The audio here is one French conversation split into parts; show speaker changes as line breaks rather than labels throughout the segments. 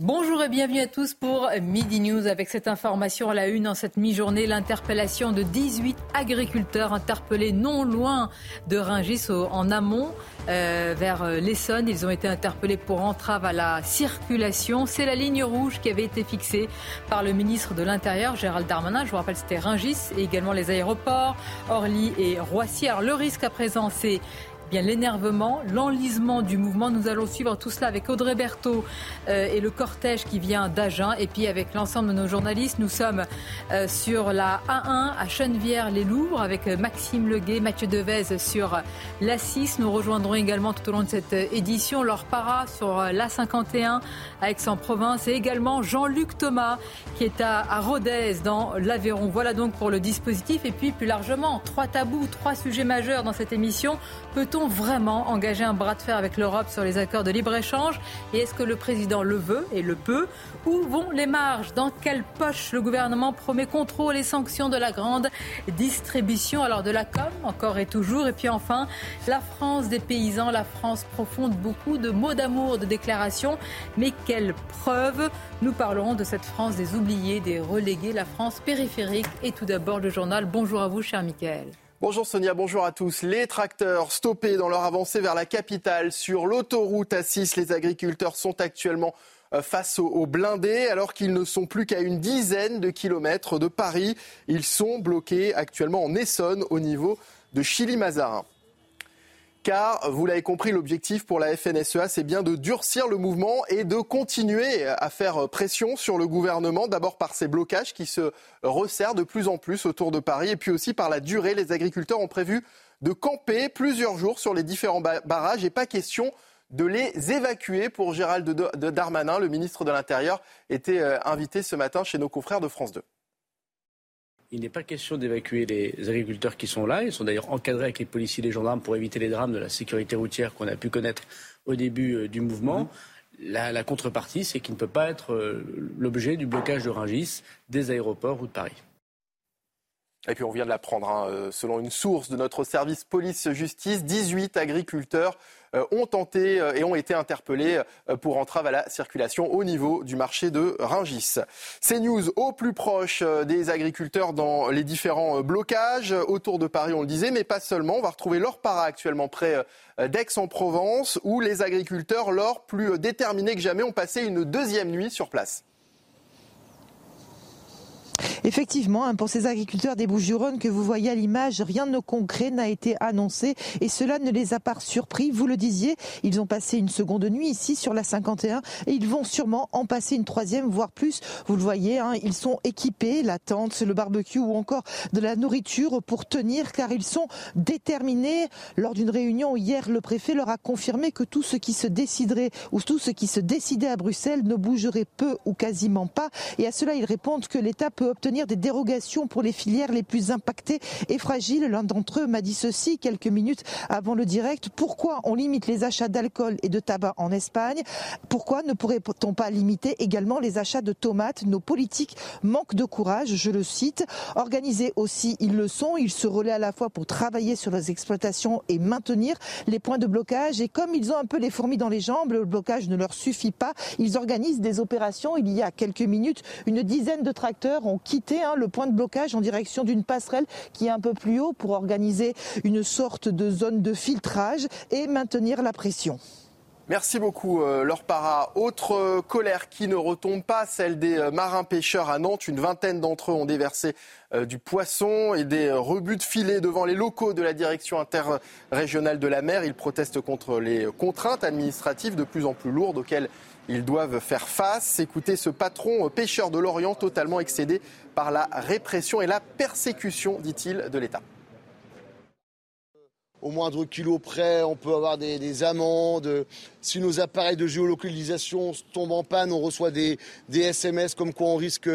Bonjour et bienvenue à tous pour Midi News avec cette information à la une en cette mi-journée, l'interpellation de 18 agriculteurs interpellés non loin de Ringis en amont euh, vers euh, l'Essonne. Ils ont été interpellés pour entrave à la circulation. C'est la ligne rouge qui avait été fixée par le ministre de l'Intérieur, Gérald Darmanin. Je vous rappelle, c'était Ringis et également les aéroports, Orly et Roissy. Alors le risque à présent, c'est bien l'énervement, l'enlisement du mouvement. Nous allons suivre tout cela avec Audrey Berthaud euh, et le cortège qui vient d'Agen. Et puis avec l'ensemble de nos journalistes, nous sommes euh, sur la A1 à Chenevière-les-Louvres avec Maxime Leguet, Mathieu Devez sur la 6. Nous rejoindrons également tout au long de cette édition Laure Para sur la 51 à Aix-en-Provence et également Jean-Luc Thomas qui est à Rodez dans l'Aveyron. Voilà donc pour le dispositif. Et puis plus largement, trois tabous, trois sujets majeurs dans cette émission. Peut-on vraiment engager un bras de fer avec l'Europe sur les accords de libre-échange Et est-ce que le président le veut et le peut Où vont les marges Dans quelle poche le gouvernement promet contrôle et sanctions de la grande distribution Alors de la com, encore et toujours. Et puis enfin, la France des paysans, la France profonde, beaucoup de mots d'amour, de déclarations. Mais quelle preuve Nous parlerons de cette France des oubliés, des relégués, la France périphérique. Et tout d'abord le journal. Bonjour à vous, cher Michael.
Bonjour Sonia, bonjour à tous. Les tracteurs stoppés dans leur avancée vers la capitale sur l'autoroute A6, les agriculteurs sont actuellement euh, face aux blindés alors qu'ils ne sont plus qu'à une dizaine de kilomètres de Paris. Ils sont bloqués actuellement en Essonne au niveau de Chili-Mazarin car vous l'avez compris, l'objectif pour la FNSEA, c'est bien de durcir le mouvement et de continuer à faire pression sur le gouvernement, d'abord par ces blocages qui se resserrent de plus en plus autour de Paris, et puis aussi par la durée. Les agriculteurs ont prévu de camper plusieurs jours sur les différents barrages et pas question de les évacuer pour Gérald Darmanin. Le ministre de l'Intérieur était euh, invité ce matin chez nos confrères de France 2.
Il n'est pas question d'évacuer les agriculteurs qui sont là. Ils sont d'ailleurs encadrés avec les policiers et les gendarmes pour éviter les drames de la sécurité routière qu'on a pu connaître au début euh, du mouvement. La, la, contrepartie, c'est qu'il ne peut pas être euh, l'objet du blocage de Ringis, des aéroports ou de Paris.
Et puis on vient de l'apprendre, hein, euh, selon une source de notre service police-justice, 18 agriculteurs euh, ont tenté euh, et ont été interpellés pour entrave à la circulation au niveau du marché de Ringis. C'est news au plus proche des agriculteurs dans les différents blocages autour de Paris, on le disait, mais pas seulement. On va retrouver Laure Para actuellement près d'Aix-en-Provence où les agriculteurs, Laure, plus déterminés que jamais, ont passé une deuxième nuit sur place.
Effectivement, hein, pour ces agriculteurs des Bouches-du-Rhône que vous voyez à l'image, rien de concret n'a été annoncé et cela ne les a pas surpris. Vous le disiez, ils ont passé une seconde nuit ici sur la 51 et ils vont sûrement en passer une troisième, voire plus. Vous le voyez, hein, ils sont équipés, la tente, le barbecue ou encore de la nourriture pour tenir car ils sont déterminés. Lors d'une réunion hier, le préfet leur a confirmé que tout ce qui se déciderait ou tout ce qui se décidait à Bruxelles ne bougerait peu ou quasiment pas. Et à cela, ils répondent que l'État peut obtenir des dérogations pour les filières les plus impactées et fragiles. L'un d'entre eux m'a dit ceci quelques minutes avant le direct. Pourquoi on limite les achats d'alcool et de tabac en Espagne? Pourquoi ne pourrait-on pas limiter également les achats de tomates? Nos politiques manquent de courage, je le cite. Organisés aussi, ils le sont. Ils se relaient à la fois pour travailler sur les exploitations et maintenir les points de blocage. Et comme ils ont un peu les fourmis dans les jambes, le blocage ne leur suffit pas. Ils organisent des opérations. Il y a quelques minutes, une dizaine de tracteurs ont quitté hein, le point de blocage en direction d'une passerelle qui est un peu plus haut pour organiser une sorte de zone de filtrage et maintenir la pression.
Merci beaucoup, euh, Laure Para. Autre euh, colère qui ne retombe pas, celle des euh, marins pêcheurs à Nantes. Une vingtaine d'entre eux ont déversé du poisson et des rebuts de filet devant les locaux de la direction interrégionale de la mer. Ils protestent contre les contraintes administratives de plus en plus lourdes auxquelles ils doivent faire face. Écoutez ce patron pêcheur de l'Orient totalement excédé par la répression et la persécution, dit-il, de l'État.
Au moindre kilo près, on peut avoir des, amendes. Si nos appareils de géolocalisation tombent en panne, on reçoit des, SMS comme quoi on risque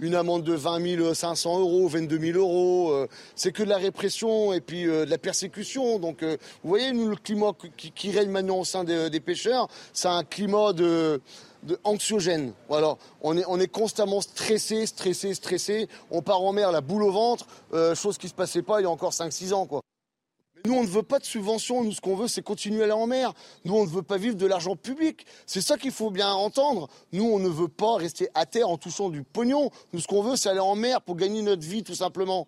une amende de 20 500 euros, 22 000 euros. Euh, c'est que de la répression et puis euh, de la persécution. Donc, euh, vous voyez, nous, le climat qui, règne maintenant au sein des, pêcheurs, c'est un climat de, anxiogène. On est, on est constamment stressé, stressé, stressé. On part en mer la boule au ventre, chose qui ne se passait pas il y a encore 5-6 ans. Nous, on ne veut pas de subventions. Nous, ce qu'on veut, c'est continuer à aller en mer. Nous, on ne veut pas vivre de l'argent public. C'est ça qu'il faut bien entendre. Nous, on ne veut pas rester à terre en touchant du pognon. Nous, ce qu'on veut, c'est aller en mer pour gagner notre vie, tout simplement.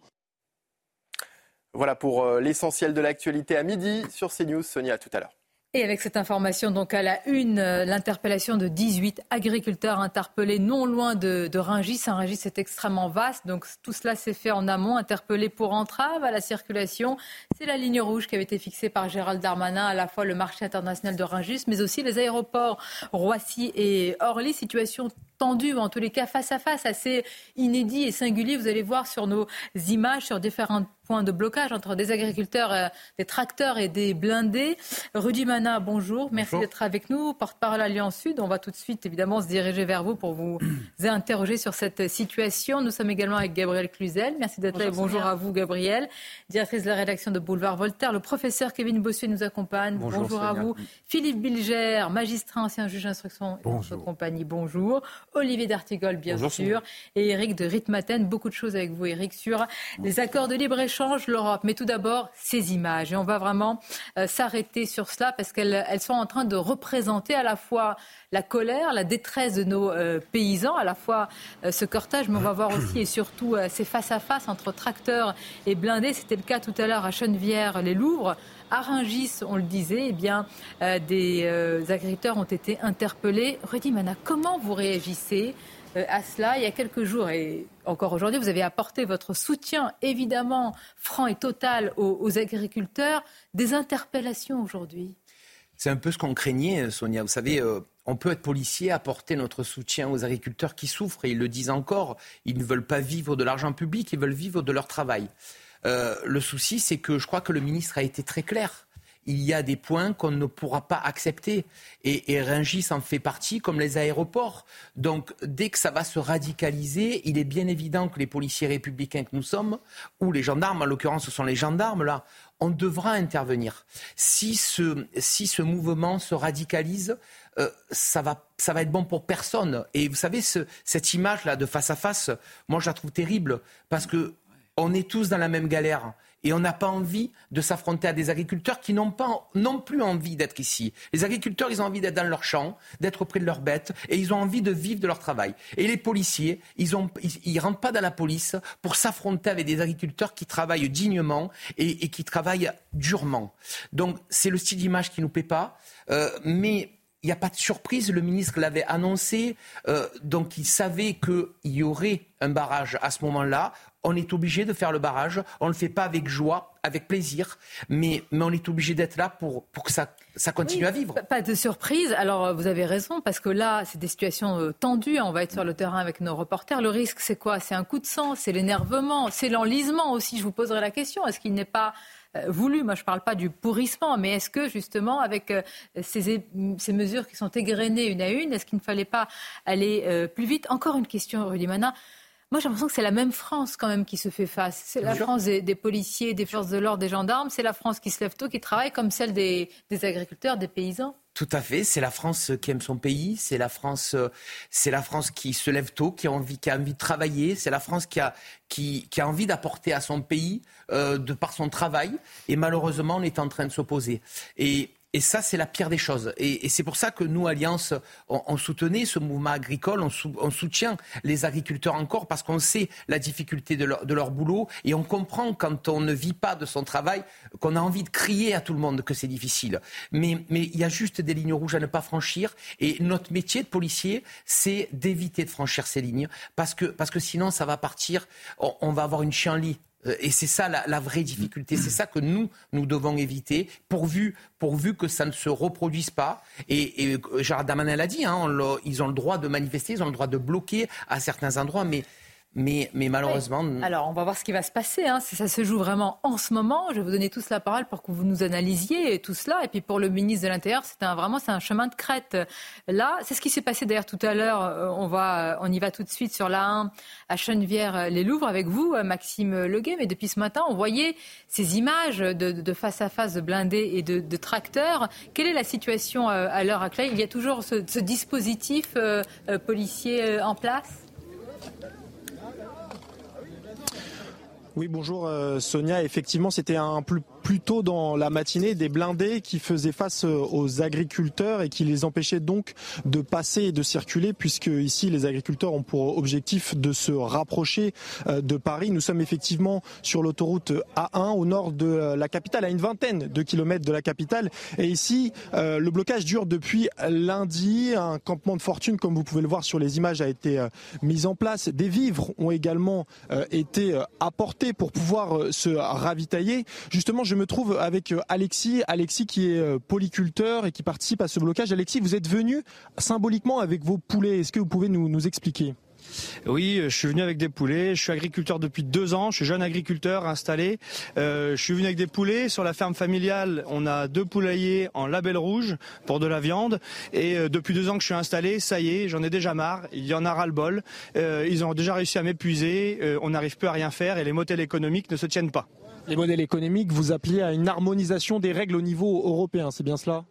Voilà pour euh, l'essentiel de l'actualité à midi sur CNews. Sonia, à tout à l'heure.
Et avec cette information, donc à la une, euh, l'interpellation de 18 agriculteurs interpellés non loin de, Rungis. Saint-Rungis est extrêmement vaste, donc tout cela s'est fait en amont, interpellés pour entrave à la circulation. C'est la ligne rouge qui avait été fixée par Gérald Darmanin, à la fois le marché international de Rungis, mais aussi les aéroports Roissy et Orly. Situation en tous les cas face à face, assez inédit et singulier. Vous allez voir sur nos images, sur différentes point de blocage entre des agriculteurs, euh, des tracteurs et des blindés. Rudy Mana, bonjour. Merci d'être avec nous. Porte-parole Alliance Sud. On va tout de suite, évidemment, se diriger vers vous pour vous interroger sur cette situation. Nous sommes également avec Gabriel Cluzel. Merci d'être là et bonjour à vous, Gabriel. Directrice de la rédaction de Boulevard Voltaire. Le professeur Kevin Bossuet nous accompagne. Bonjour, à vous. Philippe Bilger, magistrat, ancien juge d'instruction et notre compagnie. Bonjour. Olivier D'Artigol, bien sûr. Et Eric de Ritmaten. Beaucoup de choses avec vous, Eric, sur les accords de libre-échange change l'Europe. Mais tout d'abord, ces images. Et on va vraiment euh, s'arrêter sur cela parce qu'elles elles sont en train de représenter à la fois la colère, la détresse de nos euh, paysans, à la fois euh, ce cortège, mais on va voir aussi et surtout ces face-à-face entre tracteurs et blindés. C'était le cas tout à l'heure à Chenevière-les-Louvres. À Rungis, on le disait, eh bien, des agriculteurs ont été interpellés. Rudy Mana, comment vous réagissez euh, à cela? Il y a quelques jours et encore aujourd'hui, vous avez apporté votre soutien évidemment franc et total aux, agriculteurs. Des interpellations aujourd'hui?
C'est un peu ce qu'on craignait, Sonia. Vous savez, euh, on peut être policier, apporter notre soutien aux agriculteurs qui souffrent, et ils le disent encore, ils ne veulent pas vivre de l'argent public, ils veulent vivre de leur travail. Euh, le souci, c'est que je crois que le ministre a été très clair il y a des points qu'on ne pourra pas accepter. Et, et Rungis en fait partie, comme les aéroports. Donc, dès que ça va se radicaliser, il est bien évident que les policiers républicains que nous sommes, ou les gendarmes, en l'occurrence ce sont les gendarmes là, on devra intervenir. Si ce, si ce mouvement se radicalise, euh, ça, va, ça va être bon pour personne. Et vous savez, ce, cette image-là de face à face, moi je la trouve terrible, parce que on est tous dans la même galère. Et on n'a pas envie de s'affronter à des agriculteurs qui n'ont pas non plus envie d'être ici. Les agriculteurs, ils ont envie d'être dans leur champ, d'être près de leurs bêtes, et ils ont envie de vivre de leur travail. Et les policiers, ils ne rentrent pas dans la police pour s'affronter avec des agriculteurs qui travaillent dignement et, qui travaillent durement. Donc c'est le style d'image qui nous paie pas, euh, mais il n'y a pas de surprise, le ministre l'avait annoncé, euh, donc il savait qu'il y aurait un barrage à ce moment-là on est obligé de faire le barrage. On ne le fait pas avec joie, avec plaisir, mais, mais on est obligé d'être là pour, pour que ça, ça continue à vivre.
Pas de surprise. Alors, euh, vous avez raison, parce que là, c'est des situations euh, tendues. On va être sur le terrain avec nos reporters. Le risque, c'est quoi? C'est un coup de sang, c'est l'énervement, c'est l'enlisement aussi. Je vous poserai la question. Est-ce qu'il n'est pas voulu. Moi, je ne parle pas du pourrissement, mais est-ce que justement, avec ces, ces, mesures qui sont égrenées une à une, est-ce qu'il ne fallait pas aller plus vite? Encore une question, Rudy. Moi, j'ai l'impression que c'est la même France quand même qui se fait face. C'est la France des, policiers, des forces de l'ordre, des gendarmes. C'est la France qui se lève tôt, qui travaille comme celle des, agriculteurs, des paysans.
Tout à fait. C'est la France qui aime son pays. C'est la France, c'est la France qui se lève tôt, qui a envie, qui a envie de travailler. C'est la France qui a, qui, a envie d'apporter à son pays euh, de par son travail. Et malheureusement, on est en train de s'opposer. Et et ça, c'est la pire des choses. Et, c'est pour ça que nous, Alliance, on, soutenait ce mouvement agricole, on, soutient les agriculteurs encore parce qu'on sait la difficulté de leur, boulot et on comprend quand on ne vit pas de son travail qu'on a envie de crier à tout le monde que c'est difficile. Mais, il y a juste des lignes rouges à ne pas franchir et notre métier de policier, c'est d'éviter de franchir ces lignes parce que, parce que sinon, ça va partir, on, on va avoir une chienlit et c'est ça la, vraie difficulté. C'est ça que nous, nous devons éviter, pourvu, pourvu que ça ne se reproduise pas. Et, et Gérard Damanin l'a dit, hein, ils ont le droit de manifester, ils ont le droit de bloquer à certains endroits, mais Mais, mais malheureusement.
Alors, on va voir ce qui va se passer. Hein. Ça se joue vraiment en ce moment. Je vais vous donner tous la parole pour que vous nous analysiez tout cela. Et puis pour le ministre de l'Intérieur, c'est un, vraiment c'est un chemin de crête. Là, c'est ce qui s'est passé d'ailleurs tout à l'heure. Euh, on, va, on y va tout de suite sur la 1 à Chenevière-les-Louvres avec vous, Maxime Leguet. Mais depuis ce matin, on voyait ces images de, face à face de blindés et de, tracteurs. Quelle est la situation euh, à l'heure actuelle? Il y a toujours ce, dispositif euh, policier en place?
Oui, bonjour euh, Sonia. Effectivement, c'était un plus plus tôt dans la matinée des blindés qui faisaient face euh, aux agriculteurs et qui les empêchaient donc de passer et de circuler puisque ici les agriculteurs ont pour objectif de se rapprocher euh, de Paris. Nous sommes effectivement sur l'autoroute A1 au nord de euh, la capitale, à une vingtaine de kilomètres de la capitale. Et ici, le blocage dure depuis lundi. Un campement de fortune, comme vous pouvez le voir sur les images, a été mis en place. Des vivres ont également été apportés pour pouvoir se ravitailler. Justement, je je me trouve avec euh, Alexis, Alexis qui est euh, polyculteur et qui participe à ce blocage. Alexis, vous êtes venu symboliquement avec vos poulets. Est-ce que vous pouvez nous, expliquer?
Oui, je suis venu avec des poulets. Je suis agriculteur depuis deux ans. Je suis jeune agriculteur installé. Euh, je suis venu avec des poulets. Sur la ferme familiale, on a deux poulaillers en label rouge pour de la viande. Et depuis deux ans que je suis installé, ça y est, j'en ai déjà marre. Il y en a ras-le-bol. ils ont déjà réussi à m'épuiser. on n'arrive plus à rien faire et les motels économiques ne se tiennent pas
les modèles économiques, vous appelez à une harmonisation des règles au niveau européen, c'est bien cela?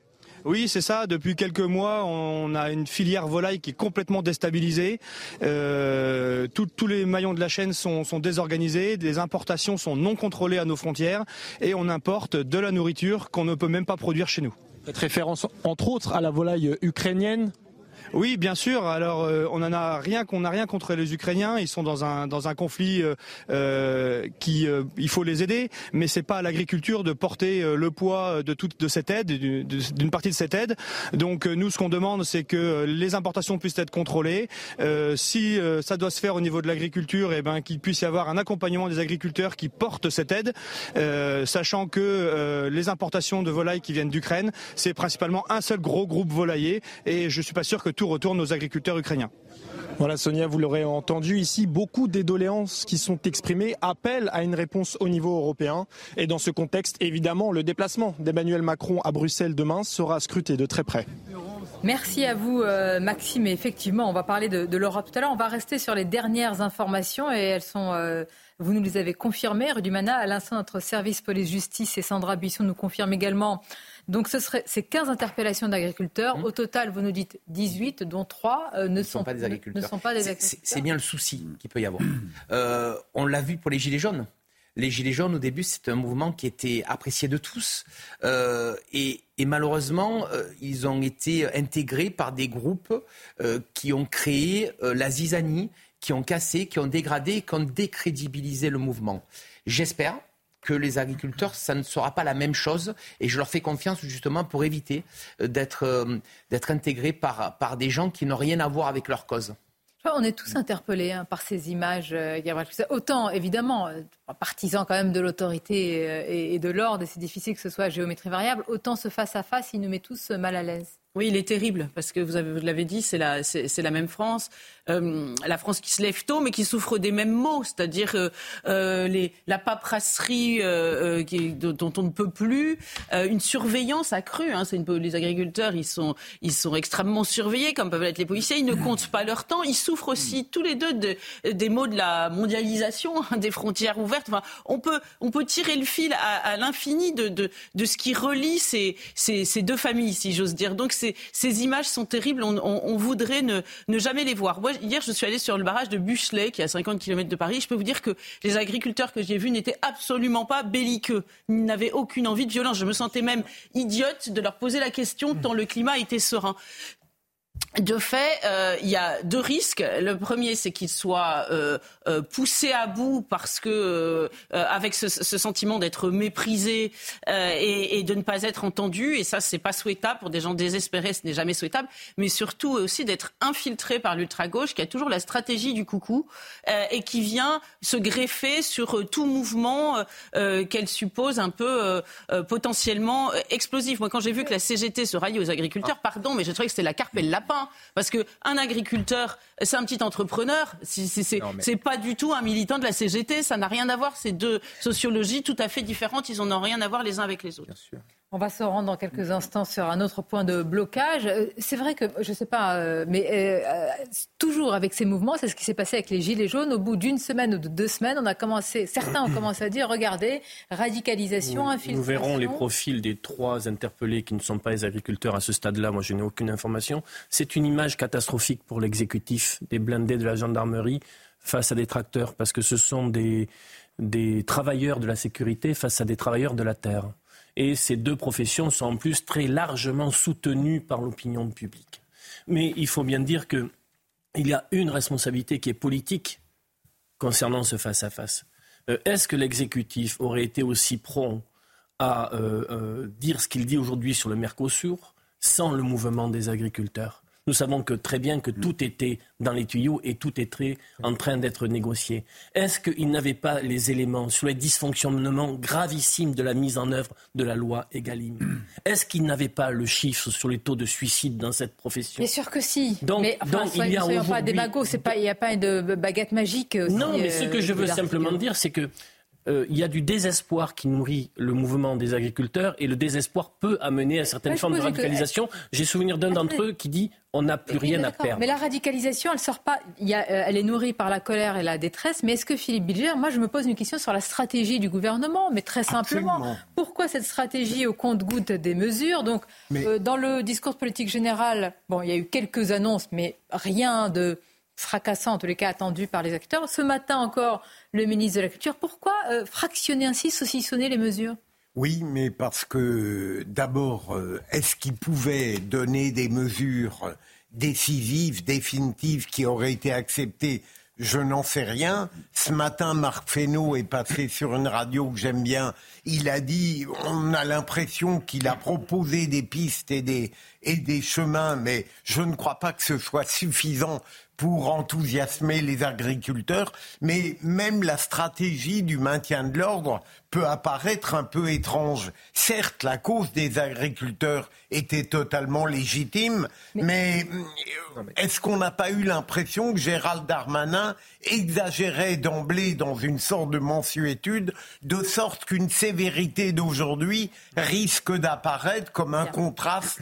Oui, c'est ça. Depuis quelques mois, on a une filière volaille qui est complètement déstabilisée. Euh, tous les maillons de la chaîne sont, sont, désorganisés. Les importations sont non contrôlées à nos frontières et on importe de la nourriture qu'on ne peut même pas produire chez nous.
Faites référence entre autres à la volaille ukrainienne
oui, bien sûr. Alors, euh, on en a rien, qu'on n'a rien contre les Ukrainiens. Ils sont dans un dans un conflit euh, euh qui, euh, il faut les aider, mais c'est pas à l'agriculture de porter le poids de toute de cette aide, d'une partie de cette aide. Donc, nous, ce qu'on demande, c'est que les importations puissent être contrôlées. si ça doit se faire au niveau de l'agriculture, et eh ben qu'il puisse y avoir un accompagnement des agriculteurs qui portent cette aide, sachant que les importations de volailles qui viennent d'Ukraine, c'est principalement un seul gros groupe volailler, et je suis pas sûr que tout retourne aux agriculteurs ukrainiens.
Voilà Sonia, vous l'aurez entendu ici, beaucoup d'édoléances qui sont exprimées appellent à une réponse au niveau européen. Et dans ce contexte, évidemment, le déplacement d'Emmanuel Macron à Bruxelles demain sera scruté de très près.
Merci à vous, euh, Maxime. effectivement, on va parler de, l'Europe tout à l'heure. On va rester sur les dernières informations et elles sont, euh, vous nous les avez confirmées, Rudimana. À l'instant, notre service police-justice et Sandra Buisson nous confirment également donc ce serait ces 15 interpellations d'agriculteurs. Mmh. Au total, vous nous dites 18, dont 3 euh, ne, sont, pas des agriculteurs.
C'est bien le souci qu'il peut y avoir. Euh, on l'a vu pour les Gilets jaunes. Les Gilets jaunes, au début, c'est un mouvement qui était apprécié de tous. Euh, et, malheureusement, ils ont été intégrés par des groupes qui ont créé la zizanie, qui ont cassé, qui ont dégradé, qui ont décrédibilisé le mouvement. J'espère que les agriculteurs, ça ne sera pas la même chose. Et je leur fais confiance justement pour éviter euh, d'être euh, d'être intégrés par, par des gens qui n'ont rien à voir avec leur cause.
On est tous interpellés hein, par ces images. Euh, autant, évidemment, partisans quand même de l'autorité et de l'ordre, et c'est difficile que ce soit géométrie variable, autant ce face-à-face, il nous met tous mal à l'aise.
Oui, il est terrible parce que vous, avez, vous l'avez dit, c'est la, c'est, la même France, euh, la France qui se lève tôt mais qui souffre des mêmes maux, c'est-à-dire euh, euh la paperasserie dont on ne peut plus, une surveillance accrue. Hein, les agriculteurs, ils sont, extrêmement surveillés comme peuvent l'être les policiers. Ils ne comptent pas leur temps. Ils souffrent aussi tous les deux de, des maux de la mondialisation, hein, des frontières ouvertes. Enfin, on peut, tirer le fil à, l'infini de, ce qui relie ces, deux familles, si j'ose dire. Donc ces, images sont terribles. On, voudrait ne, jamais les voir. Hier, je suis allée sur le barrage de Buchelet, qui est à 50 km de Paris. Je peux vous dire que les agriculteurs que j'ai vus n'étaient absolument pas belliqueux. Ils n'avaient aucune envie de violence. Je me sentais même idiote de leur poser la question tant le climat était serein de fait, euh, il y a deux risques. Le premier, c'est qu'il soit euh, euh, poussé à bout parce que, avec ce, sentiment d'être méprisé et, de ne pas être entendu, et ça, c'est pas souhaitable pour des gens désespérés, ce n'est jamais souhaitable. Mais surtout aussi d'être infiltré par l'ultra gauche, qui a toujours la stratégie du coucou et qui vient se greffer sur tout mouvement qu'elle suppose un peu potentiellement explosif. Moi, quand j'ai vu que la CGT se rallie aux agriculteurs, pardon, mais je trouvais que c'était la carpe et le lapin Parce que un agriculteur, c'est un petit entrepreneur. C'est pas du tout un militant de la CGT. Ça n'a rien à voir. C'est deux sociologies tout à fait différentes. Ils n'ont rien à voir les uns avec les autres. Bien sûr.
On va se rendre dans quelques instants sur un autre point de blocage. Euh, c'est vrai que, je ne sais pas, euh, mais euh, toujours avec ces mouvements, c'est ce qui s'est passé avec les Gilets jaunes. Au bout d'une semaine ou de deux semaines, on a commencé, certains ont commencé à dire, regardez, radicalisation, infiltration.
Nous verrons les profils des trois interpellés qui ne sont pas les agriculteurs à ce stade-là. Moi, je n'ai aucune information. C'est une image catastrophique pour l'exécutif des blindés de la gendarmerie face à des tracteurs, parce que ce sont des, des travailleurs de la sécurité face à des travailleurs de la terre. Et ces deux professions sont en plus très largement soutenues par l'opinion publique. Mais il faut bien dire qu'il y a une responsabilité qui est politique concernant ce face-à-face. Euh, est-ce que l'exécutif aurait été aussi prompt à euh, euh, dire ce qu'il dit aujourd'hui sur le Mercosur sans le mouvement des agriculteurs? Nous savons que très bien que tout était dans les tuyaux et tout était en train d'être négocié. Est-ce qu'il n'avait pas les éléments sur les dysfonctionnements gravissimes de la mise en œuvre de la loi Egalim? Est-ce qu'il n'avait pas le chiffre sur les taux de suicide dans cette profession?
Bien sûr que si. Donc, mais il y a pas des magots, il n'y a pas de baguette magique.
non, mais ce que je veux simplement dire, c'est que euh, il y a du désespoir qui nourrit le mouvement des agriculteurs et le désespoir peut amener à certaines formes de radicalisation. J'ai souvenir d'un d'entre eux qui dit on n'a plus rien à perdre.
Mais la radicalisation, elle sort pas. Il y a, euh, elle est nourrie par la colère et la détresse. Mais est-ce que Philippe Bilger, moi, je me pose une question sur la stratégie du gouvernement, mais très simplement, pourquoi cette stratégie au compte-goutte des mesures? Donc, euh, dans le discours politique général, bon, il y a eu quelques annonces, mais rien de fracassant, en tous les cas attendu par les acteurs. Ce matin encore, le ministre de la Culture. Pourquoi euh, fractionner ainsi, saucissonner les mesures?
Oui, mais parce que d'abord, euh, est-ce qu'il pouvait donner des mesures décisives, définitives, qui auraient été acceptées? Je n'en sais rien. Ce matin, Marc Fesneau est passé sur une radio que j'aime bien. Il a dit, on a l'impression qu'il a proposé des pistes et des, et des chemins, mais je ne crois pas que ce soit suffisant pour enthousiasmer les agriculteurs, mais même la stratégie du maintien de l'ordre peut apparaître un peu étrange. Certes, la cause des agriculteurs était totalement légitime, mais, euh, est-ce qu'on n'a pas eu l'impression que Gérald Darmanin exagérait d'emblée dans une sorte de mensuétude, de sorte qu'une sévérité d'aujourd'hui risque d'apparaître comme un contraste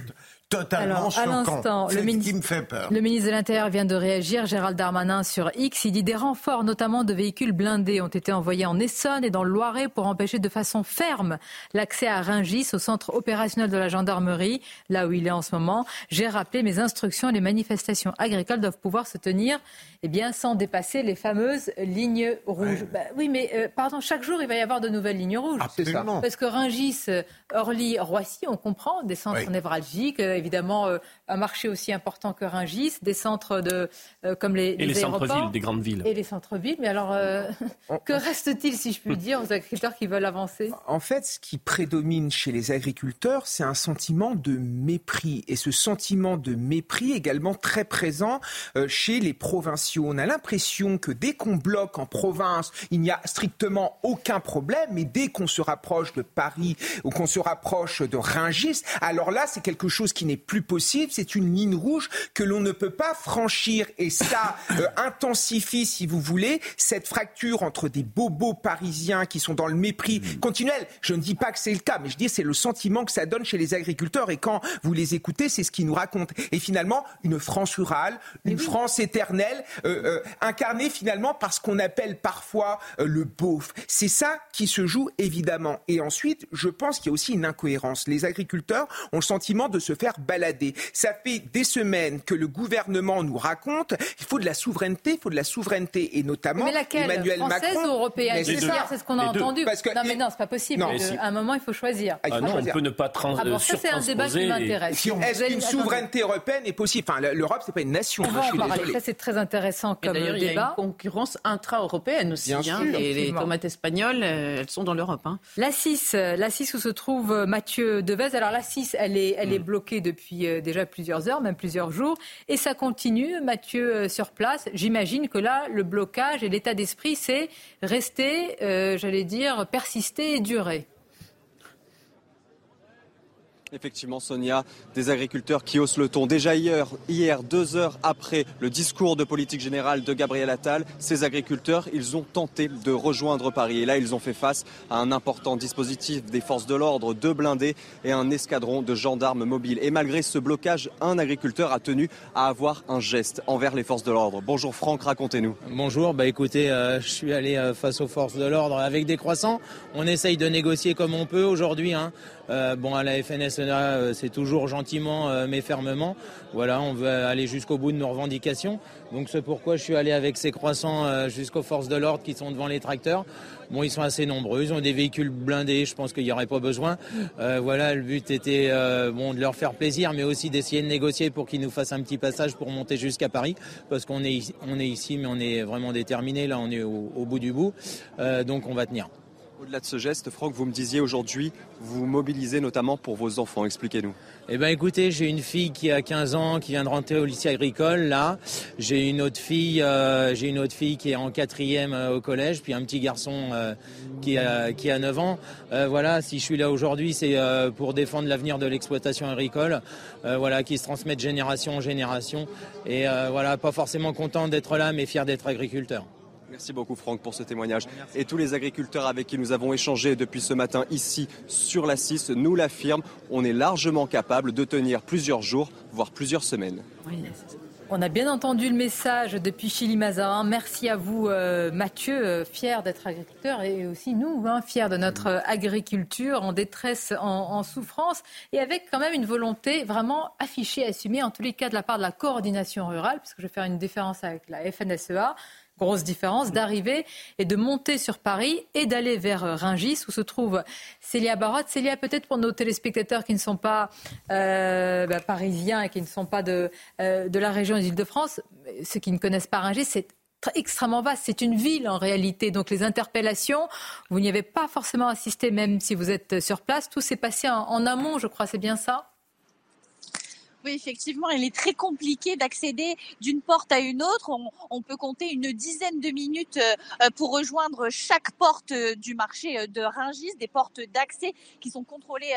totalement
Alors, À l'instant, le, ministre, le ministre de l'Intérieur vient de réagir, Gérald Darmanin, sur X. Il dit des renforts, notamment de véhicules blindés, ont été envoyés en Essonne et dans le Loiret pour empêcher de façon ferme l'accès à Ringis, au centre opérationnel de la gendarmerie, là où il est en ce moment. J'ai rappelé mes instructions. Les manifestations agricoles doivent pouvoir se tenir eh bien, sans dépasser les fameuses lignes rouges. Bah oui, mais euh, pardon, chaque jour, il va y avoir de nouvelles lignes rouges.
Absolument.
Parce que Ringis, Orly, Roissy, on comprend, des centres névralgiques, euh, évidemment euh, un marché aussi important que Ringis, des centres de, euh, comme les,
et les, centres-villes des grandes villes.
Et les centres-villes. Mais alors, euh, que reste-t-il, si je puis dire, aux agriculteurs qui veulent avancer?
En fait, ce qui prédomine chez les agriculteurs, c'est un sentiment de mépris. Et ce sentiment de mépris également très présent chez les provinciaux. On a l'impression que dès qu'on bloque en province, il n'y a strictement aucun problème. Mais dès qu'on se rapproche de Paris ou qu'on se rapproche de Ringis, alors là, c'est quelque chose qui n'est plus possible, c'est une ligne rouge que l'on ne peut pas franchir. Et ça euh, intensifie, si vous voulez, cette fracture entre des bobos parisiens qui sont dans le mépris mmh. continuel. Je ne dis pas que c'est le cas, mais je dis c'est le sentiment que ça donne chez les agriculteurs. Et quand vous les écoutez, c'est ce qu'ils nous racontent. Et finalement, une France rurale, une France éternelle, euh, euh, incarnée finalement par ce qu'on appelle parfois le beauf. C'est ça qui se joue évidemment. Et ensuite, je pense qu'il y a aussi une incohérence. Les agriculteurs ont le sentiment de se faire balader. Ça fait des semaines que le gouvernement nous raconte il faut de la souveraineté, il faut de la souveraineté, et notamment
mais laquelle,
Emmanuel
française
Macron.
ou européenne C'est ce qu'on a entendu. Parce que, non, mais non, c'est pas possible. à un moment, il faut choisir.
Ah, non, on peut ne pas trans ah bon,
ça, c'est un débat qui m'intéresse.
Est-ce qu'une souveraineté européenne est possible? Enfin, l'Europe, c'est pas une nation.
On va en parler. Ça, c'est très intéressant comme débat. Il y a
une concurrence intra-européenne aussi. Bien hein, sûr, et les tomates espagnoles, euh, elles sont dans l'Europe. Hein.
La 6, la 6 où se trouve Mathieu Devez. Alors la 6, elle est, elle est mm. bloquée depuis euh, déjà plusieurs heures, même plusieurs jours. Et ça continue, Mathieu, euh, sur place. J'imagine que là, le blocage et l'état d'esprit, c'est rester, euh, j'allais dire, persister et durer.
Effectivement, Sonia, des agriculteurs qui haussent le ton. Déjà hier, hier, deux heures après le discours de politique générale de Gabriel Attal, ces agriculteurs, ils ont tenté de rejoindre Paris. Et là, ils ont fait face à un important dispositif des forces de l'ordre, deux blindés et un escadron de gendarmes mobiles. Et malgré ce blocage, un agriculteur a tenu à avoir un geste envers les forces de l'ordre. Bonjour Franck, racontez-nous.
Bonjour, bah écoutez, euh, je suis allé euh, face aux forces de l'ordre avec des croissants. On essaye de négocier comme on peut aujourd'hui. Hein. Euh, bon, à la FNSEA, euh, c'est toujours gentiment euh, mais fermement. Voilà, on veut aller jusqu'au bout de nos revendications. Donc c'est pourquoi je suis allé avec ces croissants jusqu'aux forces de l'ordre qui sont devant les tracteurs. Bon, ils sont assez nombreux, ils ont des véhicules blindés, je pense qu'il n'y aurait pas besoin. voilà, le but était bon de leur faire plaisir, mais aussi d'essayer de négocier pour qu'ils nous fassent un petit passage pour monter jusqu'à Paris, parce qu'on est, on est ici, mais on est vraiment déterminé. Là, on est au bout du bout, donc on va tenir.
Au-delà de ce geste, Franck, vous me disiez aujourd'hui, vous mobilisez notamment pour vos enfants. Expliquez-nous.
Eh bien, écoutez, j'ai une fille qui a 15 ans, qui vient de rentrer au lycée agricole, là. J'ai une autre fille, euh, j'ai une autre fille qui est en quatrième euh, au collège, puis un petit garçon euh, qui, a, qui a 9 ans. voilà, si je suis là aujourd'hui, c'est pour défendre l'avenir de l'exploitation agricole, voilà, qui se transmet de génération en génération. Et voilà, pas forcément content d'être là, mais fier d'être agriculteur.
Merci beaucoup Franck pour ce témoignage. Et tous les agriculteurs avec qui nous avons échangé depuis ce matin ici sur la 6 nous l'affirment, on est largement capable de tenir plusieurs jours, voire plusieurs semaines.
On a bien entendu le message depuis Chili Mazarin. Merci à vous, euh, Mathieu, euh, fier d'être agriculteur et aussi nous, hein, fiers de notre agriculture en détresse, en, en, souffrance et avec quand même une volonté vraiment affichée, assumée, en tous les cas de la part de la coordination rurale, puisque je vais faire une différence avec la FNSEA grosse différence d'arriver et de monter sur Paris et d'aller vers euh, Ringis où se trouve Célia Barotte. Célia, peut-être pour nos téléspectateurs qui ne sont pas euh, bah, parisiens et qui ne sont pas de, euh, de la région des Île-de-France, ceux qui ne connaissent pas Ringis, c'est extrêmement vaste. C'est une ville en réalité. Donc les interpellations, vous n'y avez pas forcément assisté même si vous êtes sur place. Tout s'est passé en amont, je crois. C'est bien ça?
Oui, effectivement, il est très compliqué d'accéder d'une porte à une autre. On, peut compter une dizaine de minutes euh, pour rejoindre chaque porte euh, du marché euh, de Ringis, des portes d'accès qui sont contrôlées,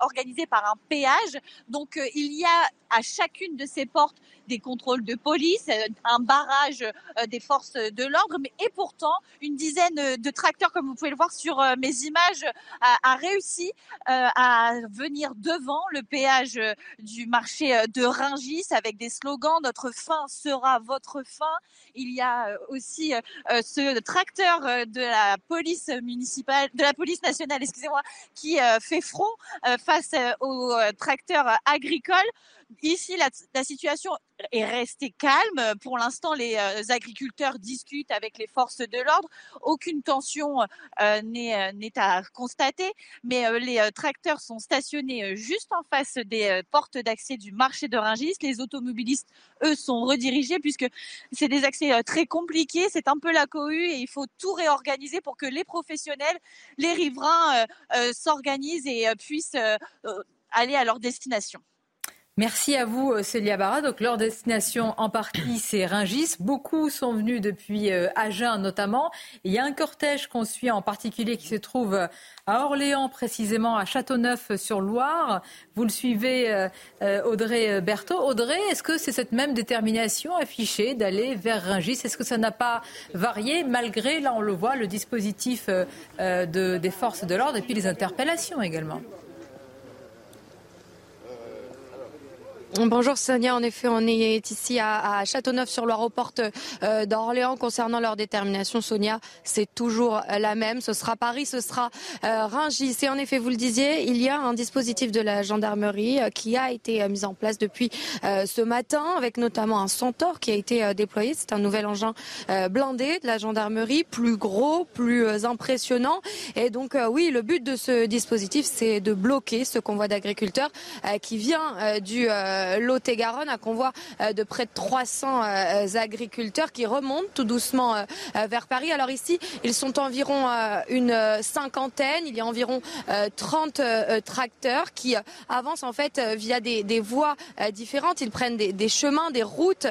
organisées par un péage. Donc, il y a à chacune de ces portes des contrôles de police, un barrage des forces de l'ordre, mais et pourtant une dizaine de tracteurs, comme vous pouvez le voir sur mes images, a, réussi à venir devant le péage du marché de Ringis avec des slogans notre fin sera votre fin. Il y a aussi ce tracteur de la police municipale, de la police nationale, excusez-moi, qui fait front face aux tracteurs agricoles. Ici, la, situation est restée calme. Pour l'instant, les euh, agriculteurs discutent avec les forces de l'ordre. Aucune tension euh, euh, n'est à constater, mais les tracteurs sont stationnés juste en face des portes d'accès du marché de Ringis. Les automobilistes, eux, sont redirigés puisque c'est des accès très compliqués. C'est un peu la cohue et il faut tout réorganiser pour que les professionnels, les riverains s'organisent et puissent aller à leur destination.
Merci à vous, euh, Célia Barra. Donc, leur destination en partie, c'est Ringis. Beaucoup sont venus depuis euh, Agen, notamment. il y a un cortège qu'on suit en particulier qui se trouve à Orléans, précisément à Châteauneuf-sur-Loire. Vous le suivez, euh, Audrey Berthaud. Audrey, est-ce que c'est cette même détermination affichée d'aller vers Ringis? Est-ce que ça n'a pas varié, malgré, là on le voit, le dispositif de, des forces de l'ordre et puis les interpellations également?
Bonjour Sonia, en effet on est ici à, Châteauneuf-sur-Loire aux portes euh, d'Orléans concernant leur détermination. Sonia, c'est toujours la même. Ce sera Paris, ce sera euh, Rungis. Et en effet, vous le disiez, il y a un dispositif de la gendarmerie euh, qui a été mis en place depuis ce matin, avec notamment un Centaure qui a été déployé. C'est un nouvel engin blindé de la gendarmerie, plus gros, plus impressionnant. Et donc oui, le but de ce dispositif, c'est de bloquer ce convoi d'agriculteurs qui vient du Lot-et-Garonne, un convoi de près de 300 agriculteurs qui remontent tout doucement vers Paris. Alors ici, ils sont environ une cinquantaine, il y a environ 30 tracteurs qui avancent en fait via des, voies différentes. Ils prennent des, chemins, des routes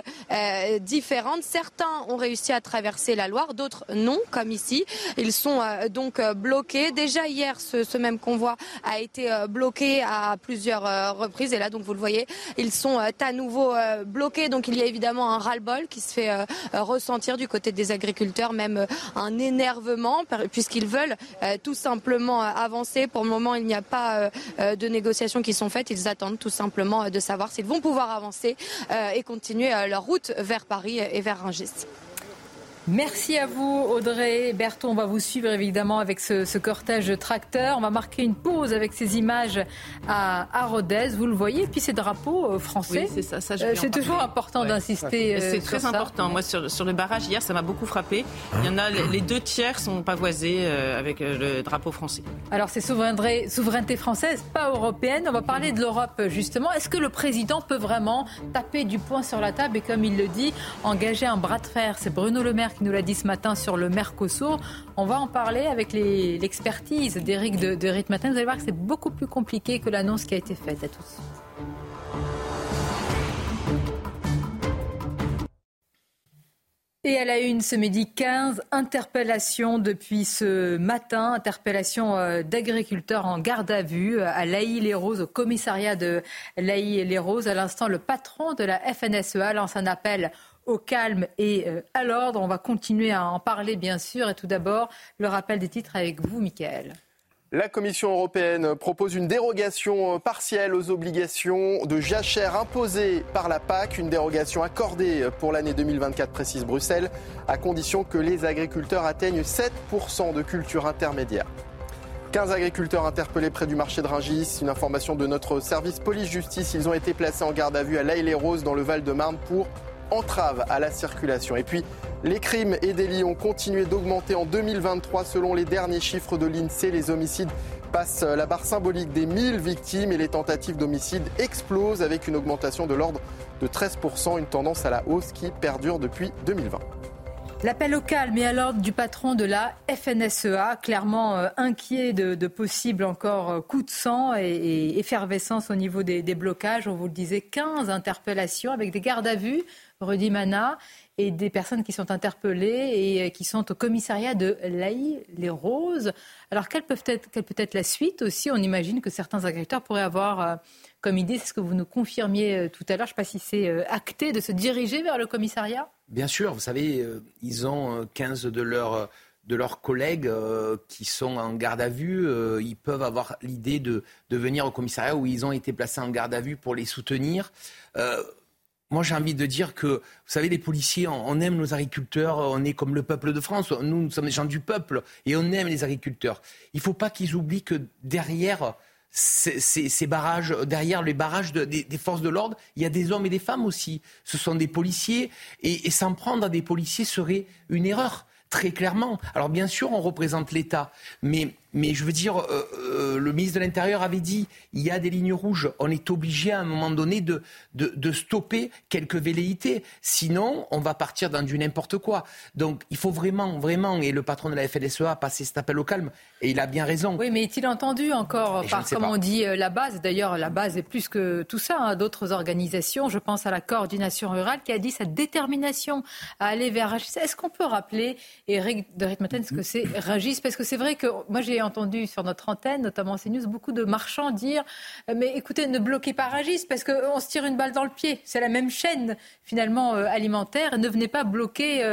différentes. Certains ont réussi à traverser la Loire, d'autres non, comme ici. Ils sont donc bloqués. Déjà hier, ce, même convoi a été bloqué à plusieurs reprises. Et là, donc vous le voyez, ils sont à nouveau bloqués. Donc il y a évidemment un ras-le-bol qui se fait ressentir du côté des agriculteurs, même un énervement, puisqu'ils veulent tout simplement avancer. Pour le moment, il n'y a pas de négociations qui sont faites. Ils attendent tout simplement de savoir s'ils vont pouvoir avancer et continuer leur route vers Paris et vers Rungis.
Merci à vous, Audrey. Berton, on va vous suivre évidemment avec ce, cortège de tracteurs. On va marquer une pause avec ces images à, à Rodez. Vous le voyez, et puis ces drapeaux euh, français.
Oui, c'est ça.
Euh, c'est toujours important d'insister.
Euh, c'est très important. Moi, sur, sur, le barrage hier, ça m'a beaucoup frappé. Il y en a les deux tiers sont pavoisés avec le drapeau français.
Alors, c'est souveraineté, souveraineté française, pas européenne. On va parler de l'Europe justement. Est-ce que le président peut vraiment taper du poing sur la table et, comme il le dit, engager un bras de fer? C'est Bruno Le Maire qui nous l'a dit ce matin sur le Mercosur. On va en parler avec l'expertise d'Éric de, de Ritmatin. Vous allez voir que c'est beaucoup plus compliqué que l'annonce qui a été faite à tous. Et à la une ce midi, 15 interpellations depuis ce matin, interpellations euh, d'agriculteurs en garde à vue euh, à Laï-les-Roses, au commissariat de Laï-les-Roses. À l'instant, le patron de la FNSEA lance un appel au calme et euh, à l'ordre. On va continuer à en parler, bien sûr. Et tout d'abord, le rappel des titres avec vous, Michael.
La Commission européenne propose une dérogation partielle aux obligations de jachère imposées par la PAC, une dérogation accordée pour l'année 2024, précise Bruxelles, à condition que les agriculteurs atteignent 7% de culture intermédiaire. 15 agriculteurs interpellés près du marché de Ringis. Une information de notre service police-justice. Ils ont été placés en garde à vue à l'Aïle-les-Roses dans le Val-de-Marne pour entrave à la circulation. Et puis, les crimes et délits ont continué d'augmenter en 2023 selon les derniers chiffres de l'INSEE. Les homicides passent la barre symbolique des 1000 victimes et les tentatives d'homicide explosent avec une augmentation de l'ordre de 13%, une tendance à la hausse qui perdure depuis 2020.
L'appel au calme à l'ordre du patron de la FNSEA, clairement euh, inquiet de, possibles encore euh, coups de sang et, effervescence au niveau des, blocages. On vous le disait, 15 interpellations avec des gardes à vue Rudy Mana, et des personnes qui sont interpellées et euh, qui sont au commissariat de Laï-les-Roses. Alors, quelle peut, être, quelle peut être la suite aussi? On imagine que certains agriculteurs pourraient avoir euh, comme idée, c'est ce que vous nous confirmiez euh, tout à l'heure, je ne sais pas si c'est acté, de se diriger vers le commissariat.
Bien sûr, vous savez, ils ont 15 de leurs collègues qui sont en garde à vue, ils peuvent avoir l'idée de, venir au commissariat où ils ont été placés en garde à vue pour les soutenir. Moi, j'ai envie de dire que, vous savez, les policiers, on, aime nos agriculteurs, on est comme le peuple de France, nous, nous sommes des gens du peuple et on aime les agriculteurs. Il ne faut pas qu'ils oublient que derrière ces, barrages, derrière les barrages des, forces de l'ordre, il y a des hommes et des femmes aussi. Ce sont des policiers et s'en prendre à des policiers serait une erreur très clairement. Alors bien sûr, on représente l'État, mais mais je veux dire, euh, euh, le ministre de l'Intérieur avait dit, il y a des lignes rouges. On est obligé à un moment donné de, de, stopper quelques velléités. Sinon, on va partir dans du n'importe quoi. Donc, il faut vraiment, vraiment, et le patron de la FLSEA a passé cet appel au calme, et il a bien raison.
Oui, mais est-il entendu encore par, comme on dit, euh, la base? D'ailleurs, la base est plus que tout ça. Hein, D'autres organisations, je pense à la coordination rurale, qui a dit sa détermination à aller vers Ragis. Est-ce qu'on peut rappeler, Eric de Ritmaten, ce que c'est Ragis Parce que c'est vrai que moi, j'ai entendu sur notre antenne, notamment CNews, beaucoup de marchands dire euh, Mais écoutez, ne bloquez pas Ragis parce qu'on se tire une balle dans le pied. C'est la même chaîne, finalement, euh, alimentaire. Ne venez pas bloquer.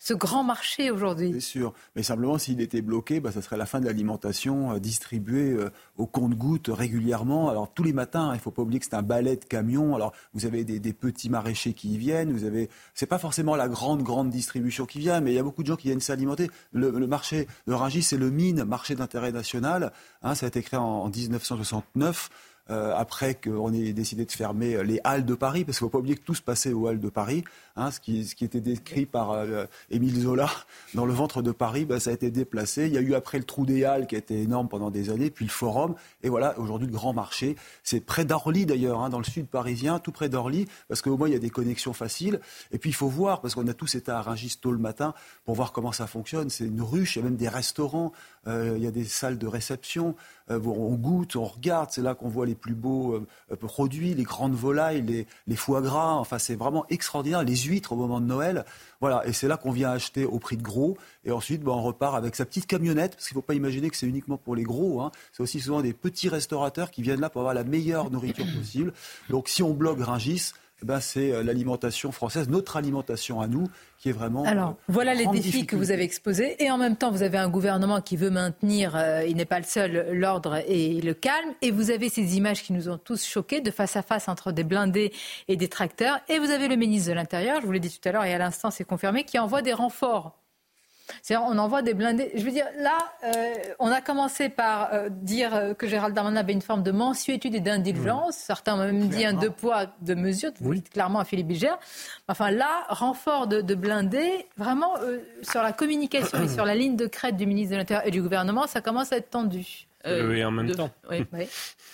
Ce grand marché aujourd'hui.
C'est sûr. Mais simplement, s'il était bloqué, bah, ça serait la fin de l'alimentation euh, distribuée euh, au compte-gouttes régulièrement. Alors, tous les matins, il ne faut pas oublier que c'est un balai de camions. Alors, vous avez des, petits maraîchers qui y viennent. Vous avez, c'est pas forcément la grande, grande distribution qui vient, mais il y a beaucoup de gens qui viennent s'alimenter. Le, marché de Rungis, c'est le mine, marché d'intérêt national. Hein, ça a été créé en, en 1969. euh, après qu'on ait décidé de fermer les halles de Paris, parce qu'il ne faut pas oublier que tout se passait aux halles de Paris. Hein, ce, qui, ce, qui, était décrit par euh, Émile Zola dans le ventre de Paris, bah, ça a été déplacé. Il y a eu après le trou des Halles qui a été énorme pendant des années, puis le Forum, et voilà, aujourd'hui le Grand Marché. C'est près d'Orly d'ailleurs, hein, dans le sud parisien, tout près d'Orly, parce qu'au moins il y a des connexions faciles. Et puis il faut voir, parce qu'on a tous été à Rungis tôt le matin pour voir comment ça fonctionne. C'est une ruche, il y a même des restaurants, euh, il y a des salles de réception. Euh, on goûte, on regarde, c'est là qu'on voit les plus beaux produits, les grandes volailles, les, foie gras. Enfin, c'est vraiment extraordinaire. Huîtres au moment de Noël. Voilà, et c'est là qu'on vient acheter au prix de gros. Et ensuite, ben, on repart avec sa petite camionnette, parce qu'il ne faut pas imaginer que c'est uniquement pour les gros. Hein. C'est aussi souvent des petits restaurateurs qui viennent là pour avoir la meilleure nourriture possible. Donc, si on bloque Ringis, ben, c'est euh, l'alimentation française, notre alimentation à nous, qui est vraiment.
Alors, voilà les défis que vous avez exposés. Et en même temps, vous avez un gouvernement qui veut maintenir, euh, il n'est pas le seul, l'ordre et le calme. Et vous avez ces images qui nous ont tous choqués, de face à face entre des blindés et des tracteurs. Et vous avez le ministre de l'Intérieur, je vous l'ai dit tout à l'heure et à l'instant, c'est confirmé, qui envoie des renforts c'est-à-dire, on envoie des blindés. Je veux dire, là, euh, on a commencé par euh, dire euh, que Gérald Darmanin avait une forme de mensuétude et d'indulgence. Certains ont même dit un deux poids, deux mesures. Vous dites clairement à Philippe Bilger. Enfin, là, renfort de, de blindés, vraiment, sur la communication et sur la ligne de crête du ministre de l'Intérieur et du gouvernement, ça commence à être tendu.
Oui, en même temps.
Oui. oui.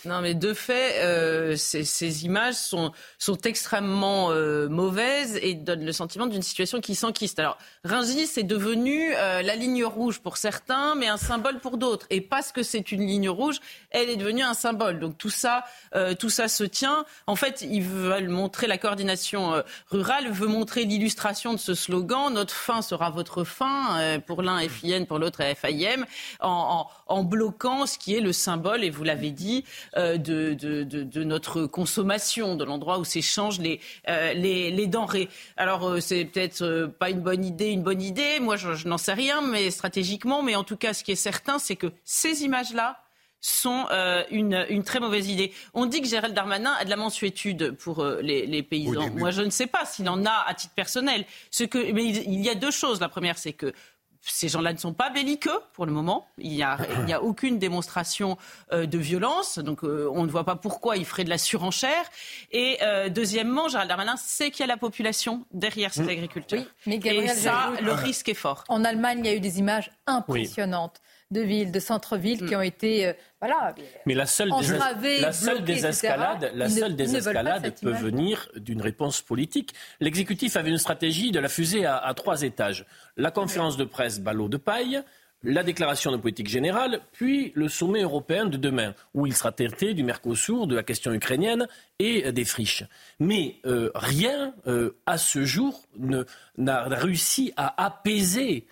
Non, mais de fait, euh, ces, ces, images sont, sont extrêmement euh, mauvaises et donnent le sentiment d'une situation qui s'enquiste. Alors, Rungis est devenu euh, la ligne rouge pour certains, mais un symbole pour d'autres. Et parce que c'est une ligne rouge, elle est devenue un symbole. Donc tout ça, euh, tout ça se tient. En fait, ils veulent montrer la coordination euh, rurale, veut montrer l'illustration de ce slogan. Notre fin sera votre fin. Euh, pour l'un FIN, pour l'autre FIM, en, en, en, bloquant ce qui est le symbole, et vous l'avez dit, euh, de, de, de, de, notre consommation, de l'endroit où s'échangent les, euh, les, les, denrées. Alors, euh, c'est peut-être pas une bonne idée, une bonne idée. Moi, je, je n'en sais rien, mais stratégiquement, mais en tout cas, ce qui est certain, c'est que ces images-là, sont euh, une, une, très mauvaise idée. On dit que Gérald Darmanin a de la mensuétude pour euh, les, les, paysans. Moi, je ne sais pas s'il en a à titre personnel. Ce que, mais il, il y a deux choses. La première, c'est que ces gens-là ne sont pas belliqueux pour le moment. Il n'y a, il a aucune démonstration euh, de violence, donc euh, on ne voit pas pourquoi il ferait de la surenchère. Et euh, deuxièmement, Gérald Darmanin sait qu'il y a la population derrière ces agriculteurs. Oui, mais Gabriel, Et ça, le risque est fort.
En Allemagne, il y a eu des images impressionnantes. De villes, de centres-villes mm. qui ont été euh, voilà,
Mais la seule, entravées, la seule bloquées, désescalade, la seule ne, désescalade peut venir d'une réponse politique. L'exécutif avait une stratégie de la fusée à, à trois étages. La conférence de presse ballot de paille, la déclaration de politique générale, puis le sommet européen de demain, où il sera traité du Mercosur, de la question ukrainienne et des friches. Mais euh, rien, euh, à ce jour, n'a réussi à apaiser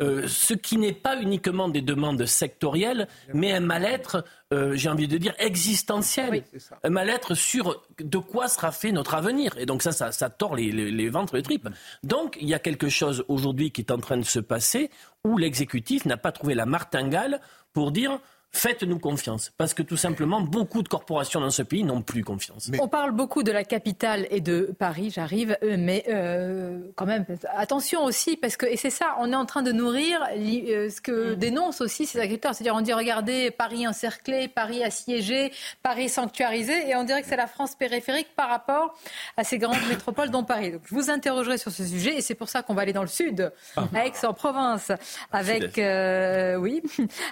euh, ce qui n'est pas uniquement des demandes sectorielles, mais un mal-être, euh, j'ai envie de dire, existentiel. un mal-être sur de quoi sera fait notre avenir. Et donc ça, ça, ça tord les, les, les ventres, les tripes. Donc il y a quelque chose aujourd'hui qui est en train de se passer où l'exécutif n'a pas trouvé la martingale pour dire Faites-nous confiance, parce que tout simplement, beaucoup de corporations dans ce pays n'ont plus confiance.
On parle beaucoup de la capitale et de Paris, j'arrive, euh, mais euh, quand même, attention aussi, parce que, et c'est ça, on est en train de nourrir euh, ce que mm. dénoncent aussi ces agriculteurs. C'est-à-dire, on dit, regardez, Paris encerclé, Paris assiégé, Paris sanctuarisé, et on dirait que c'est la France périphérique par rapport à ces grandes métropoles dont Paris. Donc, je vous interrogerai sur ce sujet, et c'est pour ça qu'on va aller dans le sud, ah. à Aix-en-Provence, avec, euh, oui,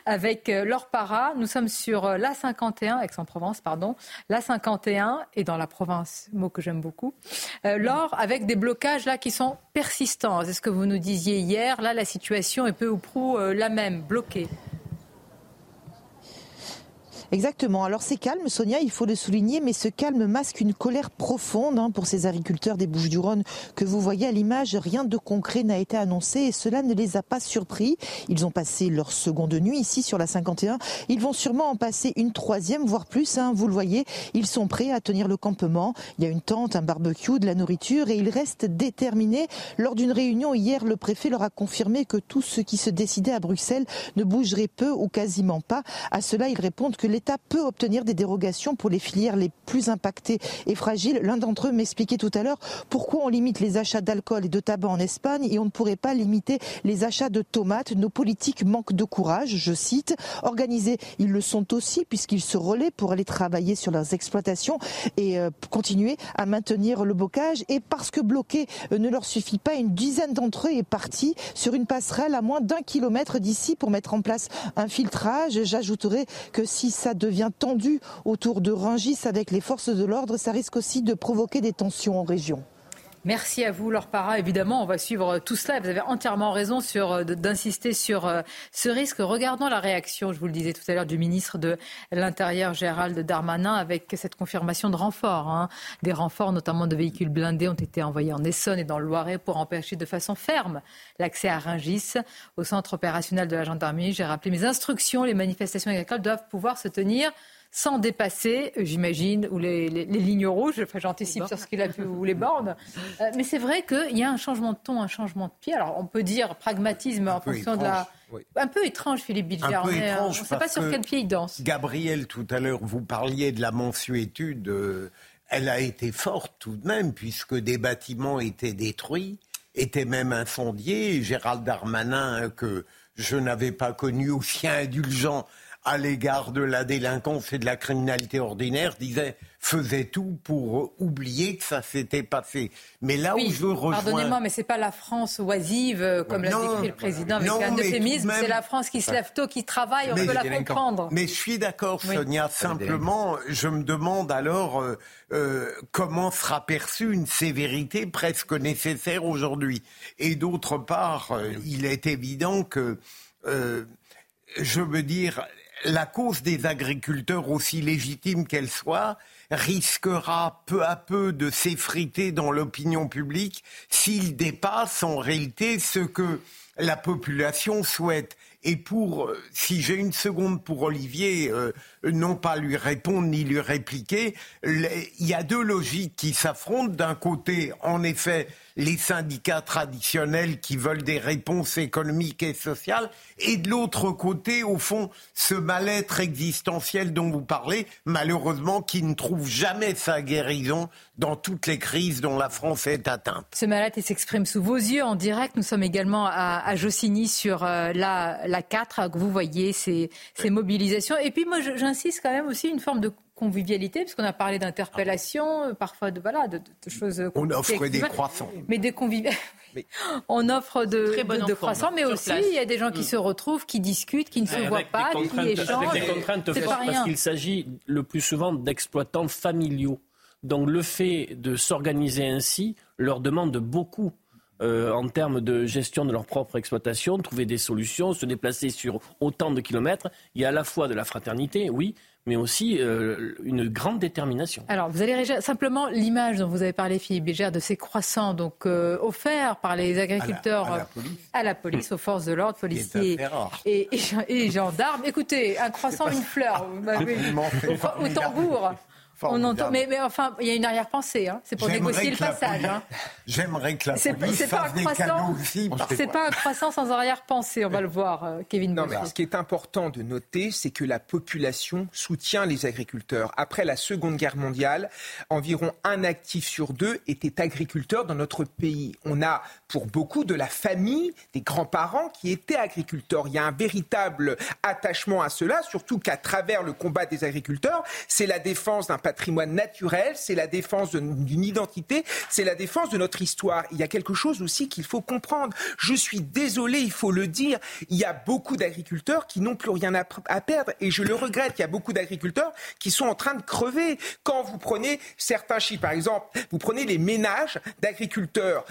avec Laure Nous sommes sur euh, la 51, Aix-en-Provence, pardon, la 51 et dans la province, mot que j'aime beaucoup. Euh, l'or avec des blocages là qui sont persistants. C'est ce que vous nous disiez hier. Là, la situation est peu ou prou euh, la même, bloquée.
Exactement. Alors c'est calme, Sonia, il faut le souligner, mais ce calme masque une colère profonde hein, pour ces agriculteurs des Bouches-du-Rhône que vous voyez à l'image. Rien de concret n'a été annoncé et cela ne les a pas surpris. Ils ont passé leur seconde nuit ici sur la 51. Ils vont sûrement en passer une troisième, voire plus. Hein, vous le voyez, ils sont prêts à tenir le campement. Il y a une tente, un barbecue, de la nourriture et ils restent déterminés. Lors d'une réunion hier, le préfet leur a confirmé que tout ce qui se décidait à Bruxelles ne bougerait peu ou quasiment pas. À cela, ils répondent que les l'État peut obtenir des dérogations pour les filières les plus impactées et fragiles. L'un d'entre eux m'expliquait tout à l'heure pourquoi on limite les achats d'alcool et de tabac en Espagne et on ne pourrait pas limiter les achats de tomates. Nos politiques manquent de courage, je cite. Organisés, ils le sont aussi puisqu'ils se relaient pour aller travailler sur leurs exploitations et euh, continuer à maintenir le bocage. Et parce que bloquer euh, ne leur suffit pas, une dizaine d'entre eux est partie sur une passerelle à moins d'un kilomètre d'ici pour mettre en place un filtrage. J'ajouterai que si ça devient tendu autour de Rungis avec les forces de l'ordre, ça risque aussi de provoquer des tensions en région.
Merci à vous, Laure Para. Évidemment, on va suivre tout cela. Vous avez entièrement raison sur, euh, d'insister sur euh, ce risque. Regardons la réaction, je vous le disais tout à l'heure, du ministre de l'Intérieur, Gérald Darmanin, avec cette confirmation de renforts. Hein. Des renforts, notamment de véhicules blindés, ont été envoyés en Essonne et dans le Loiret pour empêcher de façon ferme l'accès à Ringis, au centre opérationnel de la gendarmerie. J'ai rappelé mes instructions. Les manifestations agricoles doivent pouvoir se tenir sans dépasser, j'imagine, ou les, lignes rouges, enfin, j'anticipe sur ce qu'il a pu, ou les bornes. Euh, mais c'est vrai qu'il y a un changement de ton, un changement de pied. Alors on peut dire pragmatisme en fonction de la... Un peu étrange, Philippe Bilger.
Un peu
euh,
étrange
on ne sait pas sur quel pied il danse.
Gabriel, tout à l'heure, vous parliez de la mensuétude. Euh, elle a été forte tout de même, puisque des bâtiments étaient détruits, étaient même incendiés. Gérald Darmanin, que je n'avais pas connu aussi indulgent à l'égard de la délinquance et de la criminalité ordinaire disait faisait tout pour oublier que ça s'était passé. Mais là où je rejoins...
Pardonnez-moi, mais c'est pas la France oisive, euh, comme l'a décrit le président avec un euphémisme. C'est la France qui se lève tôt, qui travaille, on peut la comprendre.
Mais je suis d'accord, Sonia. Simplement, je me demande alors euh, euh, comment sera perçue une sévérité presque nécessaire aujourd'hui. Et d'autre part, il est évident que, je veux dire, la cause des agriculteurs, aussi légitime qu'elle soit, risquera peu à peu de s'effriter dans l'opinion publique s'il dépasse en réalité ce que la population souhaite. Et pour, euh, si j'ai une seconde pour Olivier, euh, non pas lui répondre ni lui répliquer, il y a deux logiques qui s'affrontent. D'un côté, en effet, les syndicats traditionnels qui veulent des réponses économiques et sociales, et de l'autre côté, au fond, ce mal-être existentiel dont vous parlez, malheureusement, qui ne trouve jamais sa guérison dans toutes les crises dont la France est atteinte.
Ce mal-être s'exprime sous vos yeux en direct. Nous sommes également à, à Jossigny sur euh, la, la 4, que vous voyez ces, ces mobilisations. Et puis moi, j'insiste quand même aussi une forme de convivialité, puisqu'on a parlé d'interpellation, euh, parfois de, voilà, de, choses.
On offre des croissants.
Mais des On offre de, de, croissants, mais aussi il y a des gens qui mm. se retrouvent, qui discutent, qui ne se voient pas, qui échangent.
Avec des contraintes fortes, parce qu'il s'agit le plus souvent d'exploitants familiaux. Donc le fait de s'organiser ainsi leur demande beaucoup. Euh, en termes de gestion de leur propre exploitation, trouver des solutions, se déplacer sur autant de kilomètres. Il y a à la fois de la fraternité, oui, mais aussi euh, une grande détermination.
Alors, vous allez simplement l'image dont vous avez parlé, Philippe Bégère, de ces croissants donc euh, offerts par les agriculteurs à la, police. aux forces de l'ordre, policiers et, et, gendarmes. Écoutez, un croissant, une fleur, au tambour. On entend, mais, mais, enfin, il y a une arrière-pensée. Hein. C'est pour négocier le passage. Hein.
J'aimerais que la police fasse des canaux aussi.
C'est pas un croissant sans arrière-pensée. On va le voir, euh, Kevin.
Non, mais ce qui est important de noter, c'est que la population soutient les agriculteurs. Après la Seconde Guerre mondiale, environ un actif sur deux était agriculteur dans notre pays. On a, pour beaucoup de la famille, des grands-parents qui étaient agriculteurs. Il y a un véritable attachement à cela, surtout qu'à travers le combat des agriculteurs, c'est la défense d'un patrimoine naturel, c'est la défense d'une identité, c'est la défense de notre histoire. Il y a quelque chose aussi qu'il faut comprendre. Je suis désolé, il faut le dire, il y a beaucoup d'agriculteurs qui n'ont plus rien à, perdre et je le regrette. Il y a beaucoup d'agriculteurs qui sont en train de crever. Quand vous prenez certains chiffres, par exemple, vous prenez les ménages d'agriculteurs,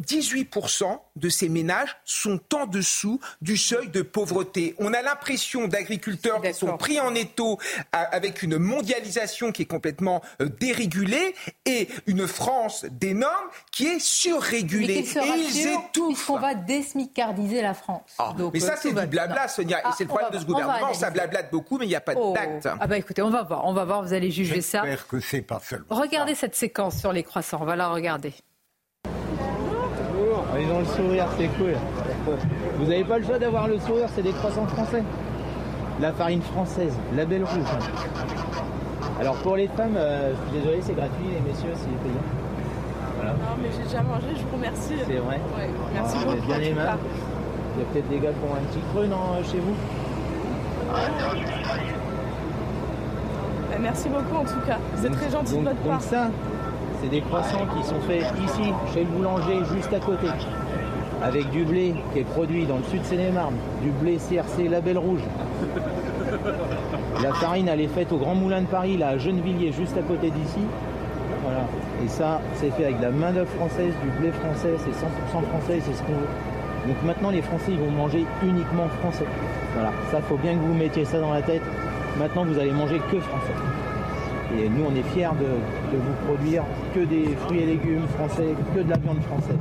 18% euh, euh, de ces ménages sont en dessous du seuil de pauvreté. On a l'impression d'agriculteurs qui sont pris en étau avec une mondialisation qui est complètement euh, dérégulée et une France des normes qui est surrégulée.
Et ils étouffent. On va désmicardiser la France.
Ah, mais ça, euh, c'est du blabla, Sonia. et ah, c'est le problème de ce gouvernement. Ça blablate beaucoup, mais il n'y a pas oh. d'acte.
Ah bah écoutez, on va voir. On va voir, vous allez juger ça.
J'espère que c'est pas seulement.
Regardez cette séquence sur les croissants. On va la regarder.
Ils ont le sourire, c'est cool. Vous n'avez pas le choix d'avoir le sourire, c'est des croissants français. la farine française, label rouge. Alors pour les femmes, euh, je suis désolé, c'est gratuit, les messieurs, c'est payant. Voilà.
Non, mais j'ai déjà mangé, je vous remercie.
C'est vrai
Ouais, merci
Ah,
beaucoup.
vous êtes bien aimable. Il y a peut-être des gars qui ont un petit creux non, chez vous
Euh, Merci beaucoup en tout cas. Vous êtes très gentil de
donc,
votre
donc
part.
ça, c'est des croissants qui sont faits ici, chez le boulanger, juste à côté. Avec du blé qui est produit dans le sud Seine-et-Marne, du blé CRC label rouge. La farine, elle est faite au Grand Moulin de Paris, là, à Gennevilliers, juste à côté d'ici. Voilà. Et ça, c'est fait avec de la main-d'œuvre française, du blé français, c'est 100% français, c'est ce qu'on veut. Donc maintenant, les Français, ils vont manger uniquement français. Voilà. Ça, faut bien que vous mettiez ça dans la tête. Maintenant, vous allez manger que français. Et nous, on est fiers de, de vous produire que des fruits et légumes français, que de la viande française.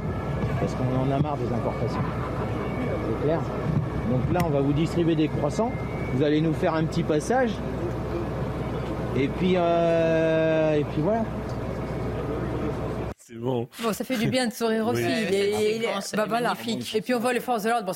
Parce qu'on en a marre des importations. C'est clair? Donc là, on va vous distribuer des croissants. Vous allez nous faire un petit passage. Et puis, euh, et puis voilà.
Bon.
Ça fait du bien de sourire aussi.
Oui.
Il est- il bah voilà.
magnifique.
Et puis on voit les forces de l'ordre. Bon,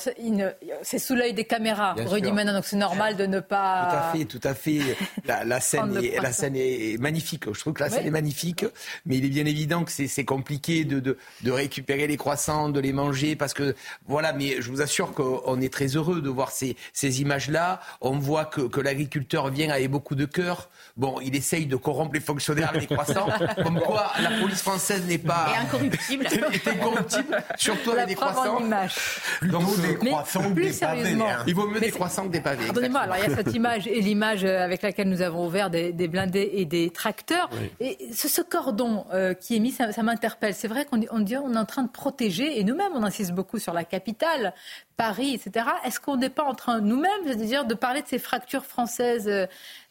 c'est sous l'œil des caméras,
Bien
Rudy
sûr.
maintenant, donc c'est normal de ne pas.
Tout à fait, tout à fait. La, la scène, est, la scène est magnifique. Je trouve que la
Oui.
scène est magnifique, mais il est bien évident que c'est c'est compliqué de, de, de récupérer les croissants, de les manger, parce que voilà. Mais je vous assure qu'on est très heureux de voir ces, ces images-là. On voit que, que l'agriculteur vient avec beaucoup de cœur. Bon, il essaye de corrompre les fonctionnaires avec les croissants, comme quoi la police française n'est pas
Et incorruptible.
est incorruptible, surtout
La
avec des croissants. Donc,
des
Mais
croissants que
plus
des pavés.
sérieusement,
hein.
il vaut mieux des croissants que des pavés.
Pardonnez-moi, alors il y a cette image et l'image euh, avec laquelle nous avons ouvert des, des blindés et des tracteurs. Et ce, ce cordon euh, qui est mis, ça, ça m'interpelle. C'est vrai qu'on on on est en train de protéger, et nous-mêmes on insiste beaucoup sur la capitale, Paris, etc. Est-ce qu'on n'est pas en train, nous-mêmes, c'est-à-dire de parler de ces fractures françaises,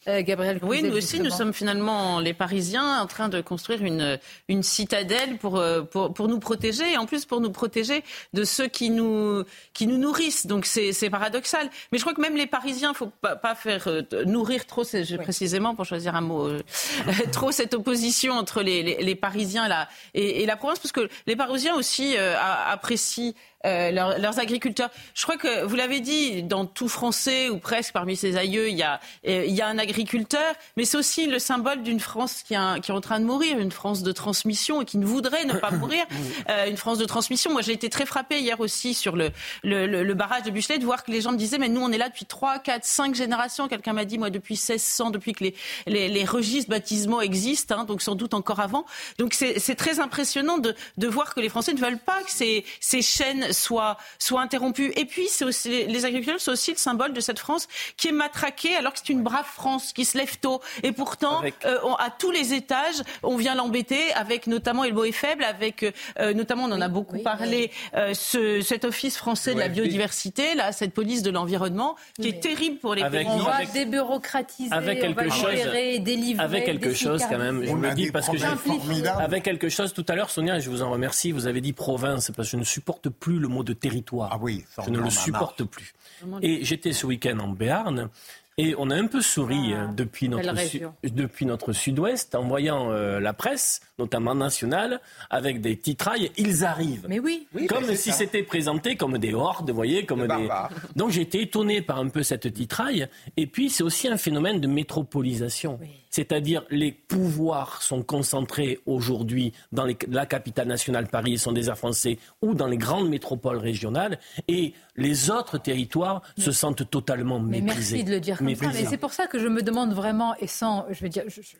euh, Gabriel
Oui,
Cluzel,
nous aussi, nous sommes finalement les Parisiens en train de construire une, une citadelle pour, euh, pour, pour nous protéger et en plus pour nous protéger de ceux qui nous, qui nous nourrissent. Donc c'est paradoxal. Mais je crois que même les Parisiens, faut pas, pas faire euh, nourrir trop, je- précisément pour choisir un mot, euh, trop cette opposition entre les, les, les Parisiens là, et, et la province, parce que les Parisiens aussi euh, apprécient euh, leurs- leurs agriculteurs. Je crois que vous l'avez dit, dans tout Français ou presque parmi ses aïeux, il y a, euh, il y a un agriculteur, mais c'est aussi le symbole d'une France qui, est- qui est en train de mourir, une France de transmission et qui ne voudrait ne pas mourir, Euh, une France de transmission. Moi, j'ai été très frappée hier aussi sur le, le, le- le barrage de Buchelet de voir que les gens me disaient, mais nous, on est là depuis 3, 4, 5 générations. Quelqu'un m'a dit, moi, depuis 1600, depuis que les, les, les registres baptismaux existent, hein, donc sans doute encore avant. Donc c'est c'est très impressionnant de, de voir que les Français ne veulent pas que ces, ces chaînes soient, soient interrompues. Et puis, aussi, les agriculteurs, c'est aussi le symbole de cette France qui est matraquée alors que c'est une brave France qui se lève tôt. Et pourtant, euh, on- à tous les étages, on vient l'embêter avec notamment Elbo est faible, avec euh, notamment, on en a beaucoup parlé, euh, ce, cet office français de la biodiversité, là, cette police de l'environnement, qui est terrible pour les
Avec-
On
paysans.
va
avec-
débureaucratiser,
avec
on va
quelque chose-
libérer, délivrer,
Avec quelque chose quand même, je me dis parce que j'ai avec quelque chose tout à l'heure, Sonia, et je vous en remercie. Vous avez dit province parce que je ne supporte plus le mot de territoire.
Ah oui,
je
on
ne le supporte plus. Et j'étais ce week-end en Béarn. Et on a un peu souri euh, depuis, notre su- depuis notre sud-ouest en voyant euh, la presse, notamment nationale, avec des titrailles. Ils arrivent.
Mais oui.
comme si c'était présenté comme des hordes, vous voyez, comme des. Donc j'ai été étonné par un peu cette titraille. Et puis c'est aussi un phénomène de métropolisation. C'est-à-dire les pouvoirs sont concentrés aujourd'hui dans les- la capitale nationale Paris et sont des Airs français ou dans les grandes métropoles régionales et les autres territoires se sentent totalement
Mais
méprisés.
merci de le dire comme ça. Mais c'est pour ça que je me demande vraiment, et sans, je veux dire, je- je- je-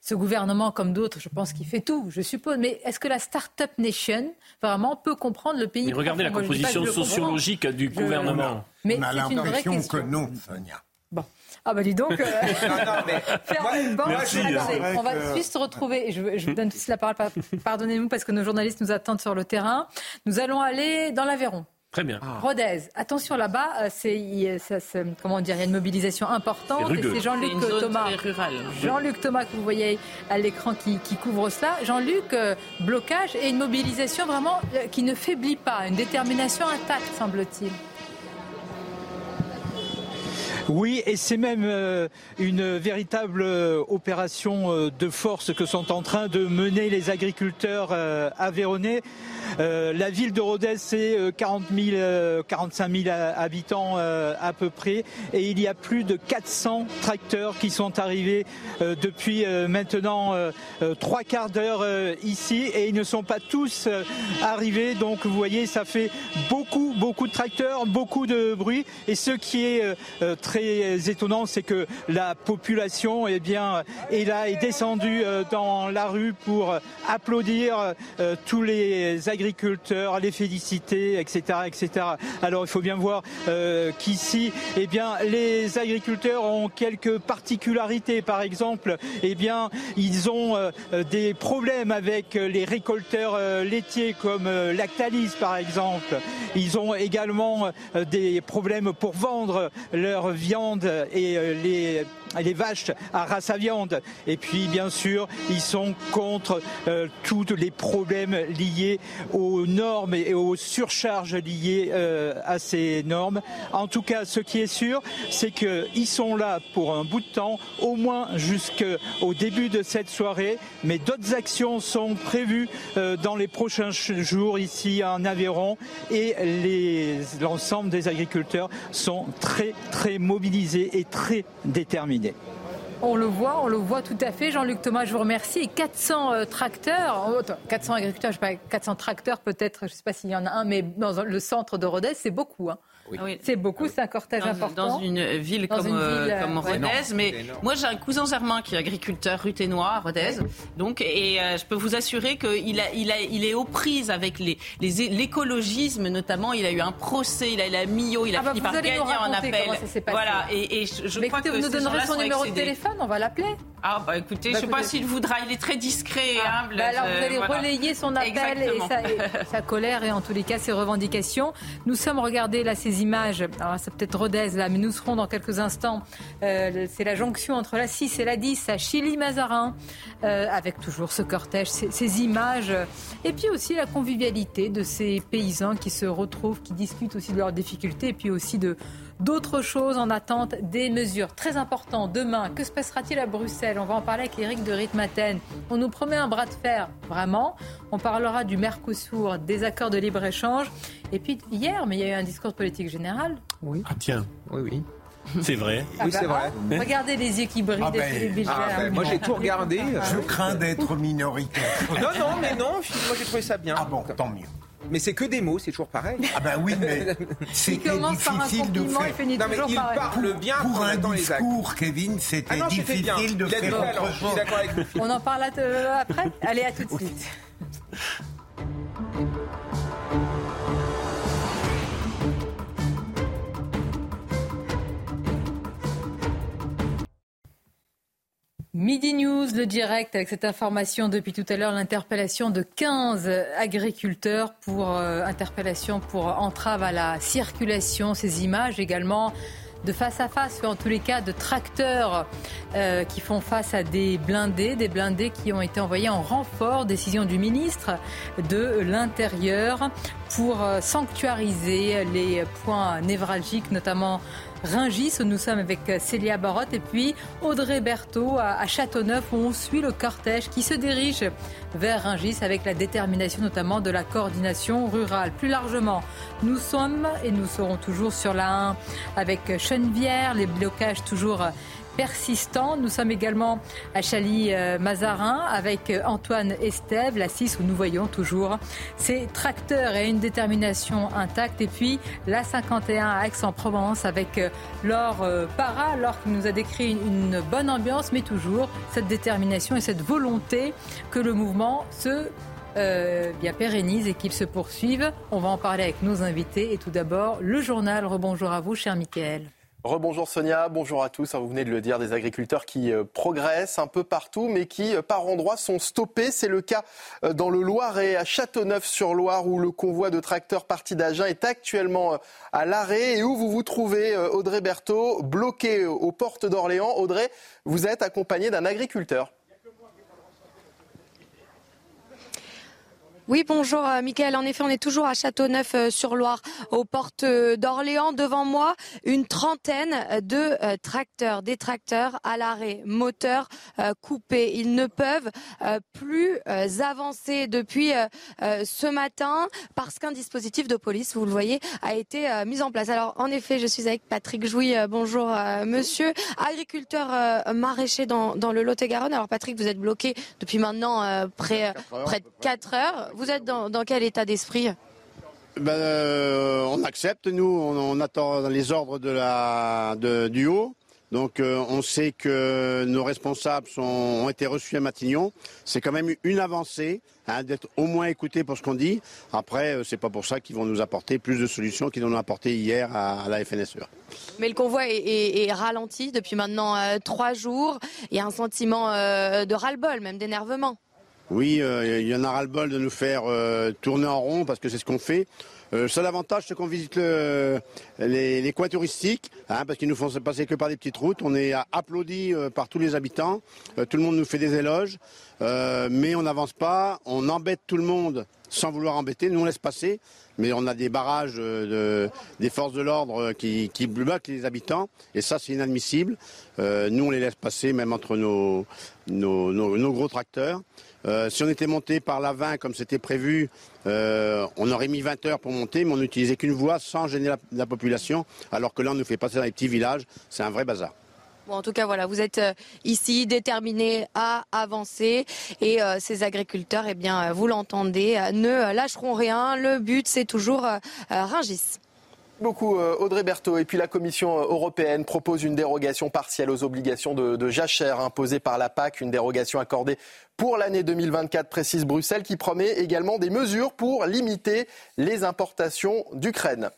ce gouvernement comme d'autres, je pense qu'il fait tout, je suppose. Mais est-ce que la start-up nation vraiment peut comprendre le pays?
Mais regardez la composition sociologique du
Je-
gouvernement.
Mais
On a
c'est une vraie
l'impression que
question.
non, Sonia.
Ah bah dis donc. euh, faire une.
Merci,
c'est vrai
on va
que-
juste se retrouver. Je, je vous donne tous la parole. par- Pardonnez-nous parce que nos journalistes nous attendent sur le terrain. Nous allons aller dans l'Aveyron.
Très bien.
Rodez, attention là-bas, euh, c'est, comment dire, il y a une mobilisation importante.
C'est
Jean-Luc Thomas. Jean-Luc Thomas que vous voyez à l'écran qui, qui couvre cela. Jean-Luc, euh, blocage et une mobilisation vraiment euh, qui ne faiblit pas, une détermination intacte semble-t-il.
Oui, et c'est même euh, une véritable euh, opération euh, de force que sont en train de mener les agriculteurs avéronnais. La ville de Rodez, c'est 40 000, 45 000 habitants à peu près, et il y a plus de 400 tracteurs qui sont arrivés depuis maintenant trois quarts d'heure ici, et ils ne sont pas tous arrivés. Donc vous voyez, ça fait beaucoup, beaucoup de tracteurs, beaucoup de bruit, et ce qui est très étonnant, c'est que la population eh bien, est là, est descendue euh, dans la rue pour applaudir euh, tous les agriculteurs, les féliciter, etc., etc. Alors il faut bien voir euh, qu'ici, eh bien, les agriculteurs ont quelques particularités. Par exemple, eh bien, ils ont des problèmes avec les récolteurs laitiers comme Lactalis, par exemple. Ils ont également des problèmes pour vendre leur viande et euh, les les vaches à race à viande. Et puis, bien sûr, ils sont contre euh, tous les problèmes liés aux normes et aux surcharges liées euh, à ces normes. En tout cas, ce qui est sûr, c'est qu'ils sont là pour un bout de temps, au moins jusqu'au début de cette soirée. Mais d'autres actions sont prévues dans les prochains jours ici en Aveyron et l'ensemble des agriculteurs sont très, très mobilisés et très déterminés.
On le voit, on le voit tout à fait. Jean-Luc Thomas, je vous remercie. Et 400 euh, tracteurs, 400 agriculteurs, je sais pas, 400 tracteurs peut-être, je ne sais pas s'il y en a un, mais dans le centre de Rodez, c'est beaucoup. Hein. Ah c'est beaucoup, c'est un cortège important.
Dans une ville comme, euh, comme Rodez. mais moi, j'ai un cousin germain qui est agriculteur ruténois à Rodez. Donc, et euh, je peux vous assurer qu'il a, il a, il est aux prises avec les, l'écologisme, notamment. Il a eu un procès, il a eu la Mio, il a
ah bah,
fini par gagner un appel.
Voilà. Et, et je, crois que vous nous donnerez son numéro de téléphone, on va l'appeler.
Ah bah écoutez, bah, je ne sais pas s'il voudra, il est très discret et ah, humble.
Bah, alors vous allez relayer son appel et sa, sa, colère et en tous les cas ses revendications. Nous sommes regardés là images, alors c'est peut-être Rodez là, mais nous serons dans quelques instants. Euh, c'est la jonction entre la 6 et la 10 à Chili-Mazarin, euh, avec toujours ce cortège, ces, ces, images, et puis aussi la convivialité de ces paysans qui se retrouvent, qui discutent aussi de leurs difficultés, et puis aussi de d'autres choses en attente des mesures. Très important, demain, que se passera-t-il à Bruxelles? On va en parler avec Eric de Ritmaten. On nous promet un bras de fer, vraiment. On parlera du Mercosur, des accords de libre-échange. Et puis hier, mais il y a eu un discours de politique générale.
Oui. Ah tiens.
Oui, oui.
C'est vrai.
Ah oui, c'est bah, vrai. Regardez les yeux qui brillent ah ben,
ah ben, moi, j'ai tout regardé.
Je crains d'être minoritaire.
non, non, mais non. Moi, j'ai trouvé ça bien.
Ah bon, tant mieux.
Mais c'est que des mots, c'est toujours pareil.
Ah ben oui, mais c'est difficile de faire.
Il, non, mais
il parle bien
pour un discours, Kevin, c'était ah difficile de faire autre chose.
On en parle après Allez, à tout de suite. Midi News, le direct avec cette information depuis tout à l'heure, l'interpellation de 15 agriculteurs pour euh, interpellation pour entrave à la circulation, ces images également de face à face, en tous les cas de tracteurs euh, qui font face à des blindés, des blindés qui ont été envoyés en renfort, décision du ministre de l'Intérieur pour euh, sanctuariser les points névralgiques, notamment Ringis, où nous sommes avec Célia Barotte, et puis Audrey Berthaud à Châteauneuf, où on suit le cortège qui se dirige vers Ringis avec la détermination notamment de la coordination rurale. Plus largement, nous sommes et nous serons toujours sur la 1 avec Chenevière, les blocages toujours persistant. Nous sommes également à Chaly-Mazarin avec Antoine Estève, la 6 où nous voyons toujours ces tracteurs et une détermination intacte. Et puis la 51 à Aix-en-Provence avec Laure euh, Para, Laure qui nous a décrit une bonne ambiance, mais toujours cette détermination et cette volonté que le mouvement se euh, bien pérennise et qu'il se poursuive. On va en parler avec nos invités. Et tout d'abord, le journal. Rebonjour à vous, cher Michael.
Rebonjour Sonia, bonjour à tous. Vous venez de le dire, des agriculteurs qui euh, progressent un peu partout, mais qui euh, par endroits sont stoppés. C'est le cas euh, dans le Loiret, à Châteauneuf-sur-Loire, où le convoi de tracteurs parti d'Agen est actuellement à l'arrêt et où vous vous trouvez, Audrey Berthaud, bloqué aux portes d'Orléans. Audrey, vous êtes accompagné d'un agriculteur.
Oui, bonjour euh, Mickaël. En effet, on est toujours à Châteauneuf-sur-Loire, aux portes euh, d'Orléans. Devant moi, une trentaine de euh, tracteurs, des tracteurs à l'arrêt, moteur coupé. Ils ne peuvent plus avancer depuis ce matin parce qu'un dispositif de police, vous le voyez, a été mis en place. Alors, en effet, je suis avec Patrick Jouy. Bonjour monsieur. Agriculteur maraîcher dans, dans le Lot-et-Garonne. Alors Patrick, vous êtes bloqué depuis maintenant près, près de 4 heures. Vous êtes dans, quel état d'esprit?
Ben, euh, On accepte, nous, on, attend les ordres de la, du haut. Donc euh, on sait que nos responsables ont été reçus à Matignon. C'est quand même une avancée hein, d'être au moins écoutés pour ce qu'on dit. Après, euh, c'est pas pour ça qu'ils vont nous apporter plus de solutions qu'ils nous ont apporté hier à, la FNSE.
Mais le convoi est, ralenti depuis maintenant trois jours. Il y a un sentiment de ras-le-bol, même d'énervement.
Oui, euh, il y en a ras-le-bol de nous faire euh, tourner en rond parce que c'est ce qu'on fait. Euh, seul avantage, c'est qu'on visite les, coins touristiques, hein, parce qu'ils nous font passer que par des petites routes. On est applaudi par tous les habitants. tout le monde nous fait des éloges, mais on n'avance pas. On embête tout le monde sans vouloir embêter. Nous, on laisse passer, mais on a des barrages des forces de l'ordre qui, qui bloquent les habitants, et ça, c'est inadmissible. nous, on les laisse passer, même entre nos gros tracteurs. Euh, si on était monté par la 20 comme c'était prévu, euh, on aurait mis 20 heures pour monter, mais on n'utilisait qu'une voie sans gêner la, population, alors que là on nous fait passer dans les petits villages. C'est un vrai bazar.
En tout cas, voilà, vous êtes euh, ici déterminés à avancer et ces agriculteurs, eh bien, vous l'entendez, ne lâcheront rien. Le but, c'est toujours Ringis
beaucoup Audrey Berthaud. Et puis la Commission européenne propose une dérogation partielle aux obligations de, de jachère imposées par la PAC, une dérogation accordée pour l'année 2024, précise Bruxelles, qui promet également des mesures pour limiter les importations d'Ukraine.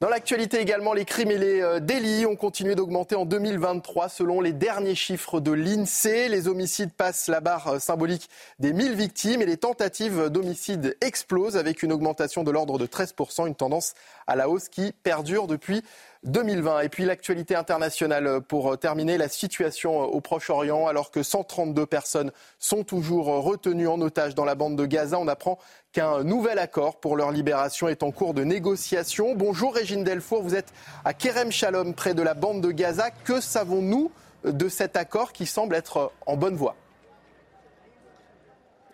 Dans l'actualité également, les crimes et les euh, délits ont continué d'augmenter en 2023 selon les derniers chiffres de l'INSEE. Les homicides passent la barre euh, symbolique des 1000 victimes et les tentatives d'homicide explosent avec une augmentation de l'ordre de 13%, une tendance à la hausse qui perdure depuis 2020. Et puis l'actualité internationale pour terminer, la situation au Proche-Orient, alors que 132 personnes sont toujours retenues en otage dans la bande de Gaza, on apprend qu'un nouvel accord pour leur libération est en cours de négociation. Bonjour Régine Delfour, vous êtes à Kerem Shalom, près de la bande de Gaza. Que savons-nous de cet accord qui semble être en bonne voie?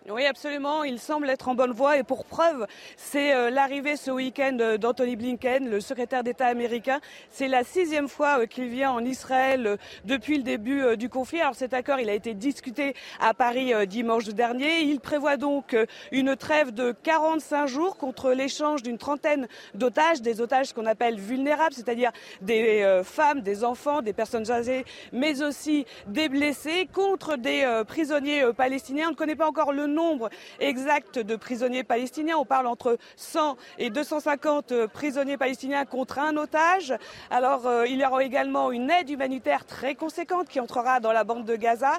Oui, absolument. Il semble être en bonne voie et pour preuve, c'est euh, l'arrivée ce week-end euh, d'Anthony Blinken, le secrétaire d'État américain. C'est la sixième fois euh, qu'il vient en Israël depuis le début du conflit. Alors cet accord, il a été discuté à Paris dimanche dernier. Il prévoit donc une trêve de 45 jours contre l'échange d'une trentaine d'otages, des otages qu'on appelle vulnérables, c'est-à-dire des femmes, des enfants, des personnes âgées, mais aussi des blessés, contre des prisonniers palestiniens. On ne connaît pas encore le nombre exact de prisonniers palestiniens. On parle entre 100 et 250 euh, prisonniers palestiniens contre un otage. Alors, euh, il y aura également une aide humanitaire très conséquente qui entrera dans la bande de Gaza.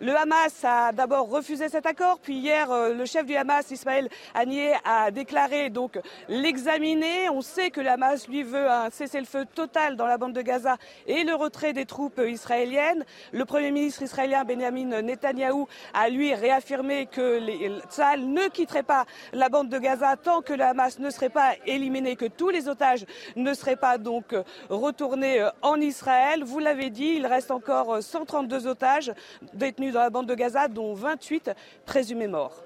Le Hamas a d'abord refusé cet accord, puis hier, euh, le chef du Hamas, Ismaël Haniyeh, a déclaré donc l'examiner. On sait que le Hamas, lui, veut un cessez-le-feu total dans la bande de Gaza et le retrait des troupes israéliennes. Le Premier ministre israélien Benjamin Netanyahou a, lui, réaffirmé que les ne quitterait pas la bande de Gaza tant que le Hamas ne serait pas éliminé, que tous les otages ne seraient pas donc euh, retournés euh, en Israël. Vous l'avez dit, il reste encore 132 euh, otages détenus dans la bande de Gaza, dont 28 présumés morts.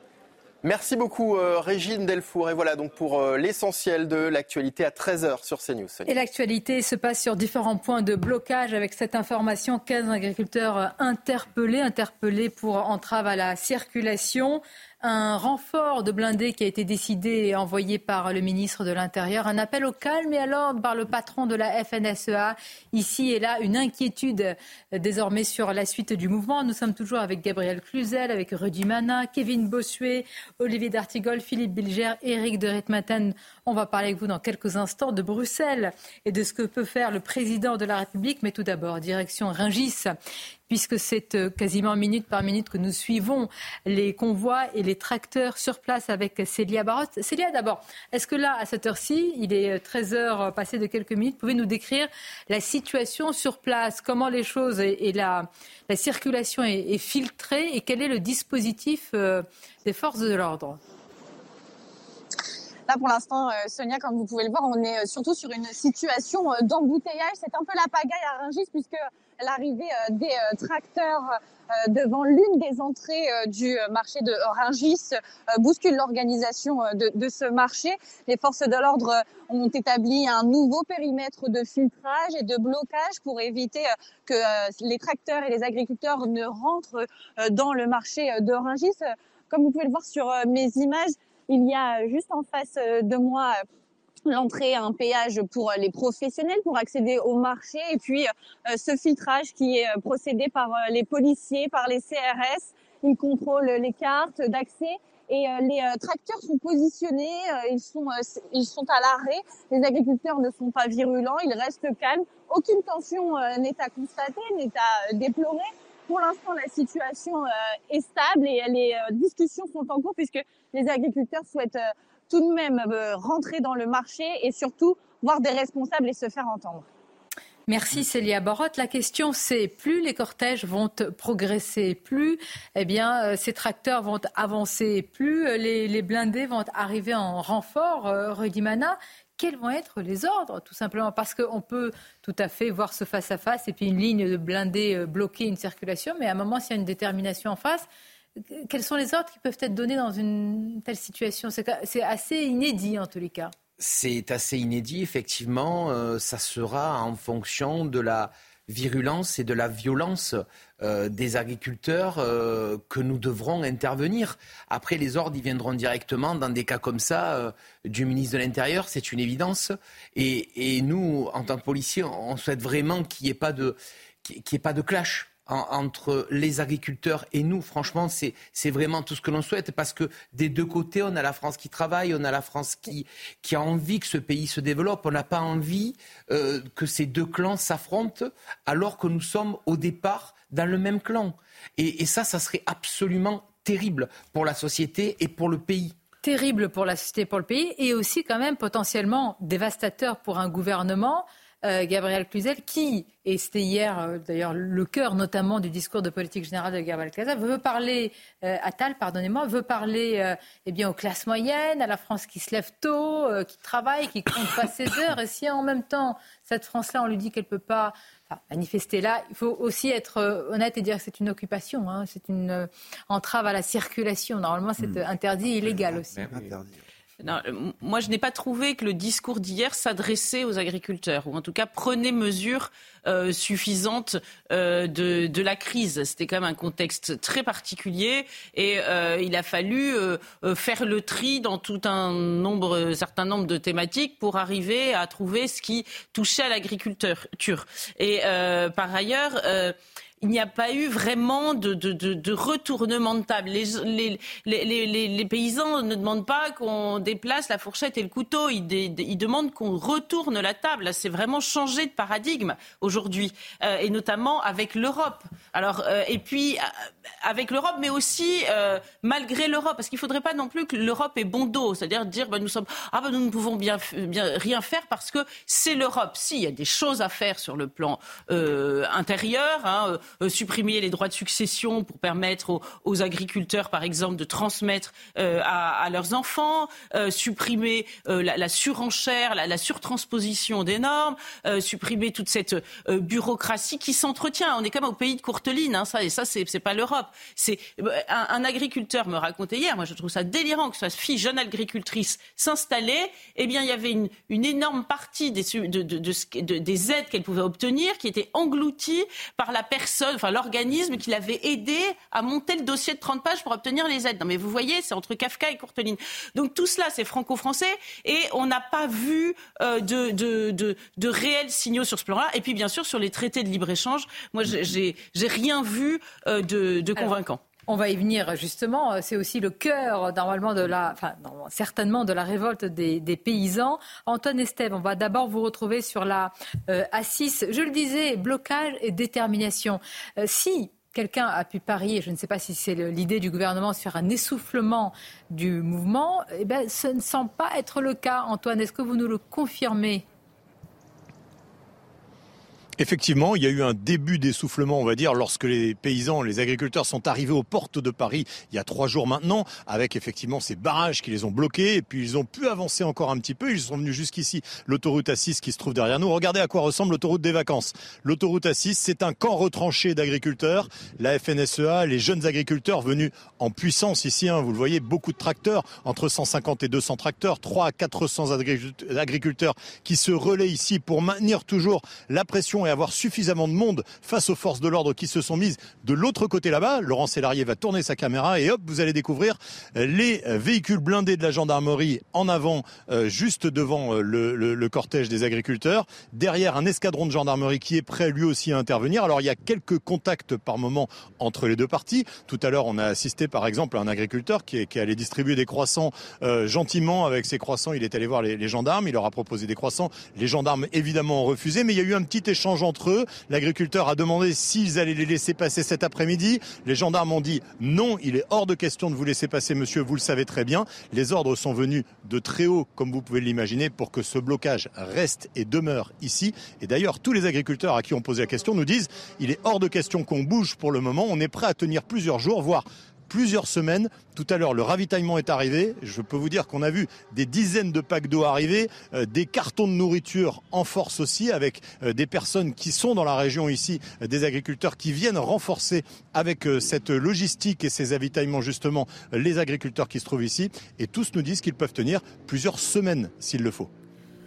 Merci beaucoup Régine Delfour. Et voilà donc pour l'essentiel de l'actualité à 13h sur CNews.
Et l'actualité se passe sur différents points de blocage avec cette information 15 agriculteurs interpellés, interpellés pour entrave à la circulation un renfort de blindés qui a été décidé et envoyé par le ministre de l'Intérieur, un appel au calme et à l'ordre par le patron de la FNSEA. Ici et là, une inquiétude euh, désormais sur la suite du mouvement. Nous sommes toujours avec Gabriel Cluzel, avec Rudy Mana, Kevin Bossuet, Olivier D'Artigol, Philippe Bilger, Éric de Ritmaten. On va parler avec vous dans quelques instants de Bruxelles et de ce que peut faire le président de la République. Mais tout d'abord, direction Ringis puisque c'est euh, quasiment minute par minute que nous suivons les convois et les tracteurs sur place avec Célia Barotte. Célia, d'abord, est-ce que là, à cette heure-ci, il est 13 euh, heures passées de quelques minutes, pouvez nous décrire la situation sur place, comment les choses et, la, circulation est, filtrée et quel est le dispositif euh, des forces de l'ordre?
Là, pour l'instant, Sonia, comme vous pouvez le voir, on est surtout sur une situation d'embouteillage. C'est un peu la pagaille à Rungis puisque l'arrivée des tracteurs devant l'une des entrées du marché de Rungis bouscule l'organisation de, de, ce marché. Les forces de l'ordre ont établi un nouveau périmètre de filtrage et de blocage pour éviter que les tracteurs et les agriculteurs ne rentrent dans le marché de Rungis. Comme vous pouvez le voir sur mes images, il y a juste en face de moi l'entrée à un péage pour les professionnels pour accéder au marché et puis euh, ce filtrage qui est euh, procédé par euh, les policiers, par les CRS. Ils contrôlent les cartes d'accès et les tracteurs sont positionnés, ils sont ils sont à l'arrêt. Les agriculteurs ne sont pas virulents, ils restent calmes. Aucune tension n'est à constater, n'est à déplorer. Pour l'instant, la situation est stable et les discussions sont en cours puisque les agriculteurs souhaitent tout de même euh, rentrer dans le marché et surtout voir des responsables et se faire entendre.
Merci Célia Barotte. La question c'est plus les cortèges vont progresser, plus eh bien euh, ces tracteurs vont avancer, plus euh, les, blindés vont arriver en renfort. Rudy Mana, quels vont être les ordres tout simplement? Parce qu'on peut tout à fait voir ce face à face et puis une ligne de blindés bloquer une circulation, mais à un moment s'il y a une détermination en face, quels sont les ordres qui peuvent être donnés dans une telle situation? C'est assez inédit en tous les cas.
C'est assez inédit, effectivement. Euh, ça sera en fonction de la virulence et de la violence euh, des agriculteurs euh, que nous devrons intervenir. Après, les ordres, ils viendront directement dans des cas comme ça du ministre de l'Intérieur, c'est une évidence. Et, nous, en tant que policiers, on souhaite vraiment qu'il n'y ait n'y ait pas de clash entre les agriculteurs et nous. Franchement, c'est vraiment tout ce que l'on souhaite parce que des deux côtés, on a la France qui travaille, on a la France qui, qui a envie que ce pays se développe. On n'a pas envie euh, que ces deux clans s'affrontent alors que nous sommes au départ dans le même clan. Et, et ça, ça serait absolument terrible pour la société et pour le pays
terrible pour la société pour le pays, et aussi quand même potentiellement dévastateur pour un gouvernement Gabriel Cluzel, qui, et c'était hier euh, d'ailleurs le cœur notamment du discours de politique générale de Gabriel Cluzel, veut parler, euh, Attal, pardonnez-moi, veut parler eh bien, aux classes moyennes, à la France qui se lève tôt, qui travaille, qui compte pas ses heures. Et si en même temps, cette France-là, on lui dit qu'elle ne peut pas manifester là, il faut aussi être honnête et dire que c'est une occupation, hein. c'est une entrave à la circulation. Normalement, c'est hmm. interdit illégal aussi.
Euh, moi, je n'ai pas trouvé que le discours d'hier s'adressait aux agriculteurs, ou en tout cas prenait mesure euh, suffisante euh, de, de, la crise. C'était quand même un contexte très particulier, et euh, il a fallu euh, faire le tri dans tout un nombre, certain nombre de thématiques pour arriver à trouver ce qui touchait à l'agriculture. Et par ailleurs il n'y a pas eu vraiment de, retournement de table. Les, paysans ne demandent pas qu'on déplace la fourchette et le couteau, ils, demandent qu'on retourne la table. C'est vraiment changé de paradigme aujourd'hui, euh, et notamment avec l'Europe. Alors, euh, et puis euh, avec l'Europe, mais aussi malgré l'Europe, parce qu'il ne faudrait pas non plus que l'Europe ait bon dos, c'est-à-dire dire ben, ah ben, nous ne pouvons rien faire parce que c'est l'Europe. Si, il y a des choses à faire sur le plan intérieur. Hein, supprimer les droits de succession pour permettre aux, agriculteurs, par exemple, de transmettre euh, à, leurs enfants, euh, supprimer la, surenchère, la, surtransposition des normes, supprimer toute cette bureaucratie qui s'entretient. On est quand même au pays de Courteline, hein, ça, et ça, c'est, pas l'Europe. C'est un, agriculteur me racontait hier, moi je trouve ça délirant que sa fille jeune agricultrice s'installait. Eh bien, il y avait une, énorme partie des, de, de, des aides qu'elle pouvait obtenir qui était engloutie par la personne enfin l'organisme qui l'avait aidé à monter le dossier de 30 pages pour obtenir les aides. Non mais vous voyez, c'est entre Kafka et Courteline. Donc tout cela, c'est franco-français et on n'a pas vu euh, de, de, de, de, réels signaux sur ce plan-là. Et puis bien sûr sur les traités de libre-échange, moi j'ai rien vu euh, de, de convaincant.
On va y venir justement. C'est aussi le cœur normalement de la, enfin certainement de la révolte des, paysans. Antoine Estève, on va d'abord vous retrouver sur la euh. Je le disais, blocage et détermination. Euh, si quelqu'un a pu parier, je ne sais pas si c'est l'idée du gouvernement, sur un essoufflement du mouvement, eh ben, ce ne semble pas être le cas. Antoine, est-ce que vous nous le confirmez?
Effectivement, il y a eu un début d'essoufflement, on va dire, lorsque les paysans, les agriculteurs sont arrivés aux portes de Paris il y a trois jours maintenant, avec effectivement ces barrages qui les ont bloqués, et puis ils ont pu avancer encore un petit peu, ils sont venus jusqu'ici, l'autoroute A6 qui se trouve derrière nous. Regardez à quoi ressemble l'autoroute des vacances. L'autoroute A6, c'est un camp retranché d'agriculteurs, la FNSEA, les jeunes agriculteurs venus en puissance ici, hein, vous le voyez, beaucoup de tracteurs, entre 150 et 200 tracteurs, 3 à 400 agriculteurs qui se relaient ici pour maintenir toujours la pression avoir suffisamment de monde face aux forces de l'ordre qui se sont mises de l'autre côté là-bas. Laurent Sélarié va tourner sa caméra et hop, vous allez découvrir euh, les véhicules blindés de la gendarmerie en avant, euh, juste devant euh, le, cortège des agriculteurs. Derrière, un escadron de gendarmerie qui est prêt lui aussi à intervenir. Alors il y a quelques contacts par moment entre les deux parties. Tout à l'heure, on a assisté par exemple à un agriculteur qui est, qui allé distribuer des croissants gentiment avec ses croissants. Il est allé voir les gendarmes, il leur a proposé des croissants. Les gendarmes évidemment ont refusé, mais il y a eu un petit échange entre eux. L'agriculteur a demandé s'ils allaient les laisser passer cet après-midi. Les gendarmes ont dit non, il est hors de question de vous laisser passer, monsieur, vous le savez très bien. Les ordres sont venus de très haut, comme vous pouvez l'imaginer, pour que ce blocage reste et demeure ici. Et d'ailleurs, tous les agriculteurs à qui on posait la question nous disent il est hors de question qu'on bouge pour le moment. On est prêt à tenir plusieurs jours, voire plusieurs semaines. Tout à l'heure, le ravitaillement est arrivé. Je peux vous dire qu'on a vu des dizaines de packs d'eau arriver, euh, des cartons de nourriture en force aussi, avec euh, des personnes qui sont dans la région ici, euh, des agriculteurs qui viennent renforcer avec cette logistique et ces ravitaillements justement les agriculteurs qui se trouvent ici. Et tous nous disent qu'ils peuvent tenir plusieurs semaines s'il le faut.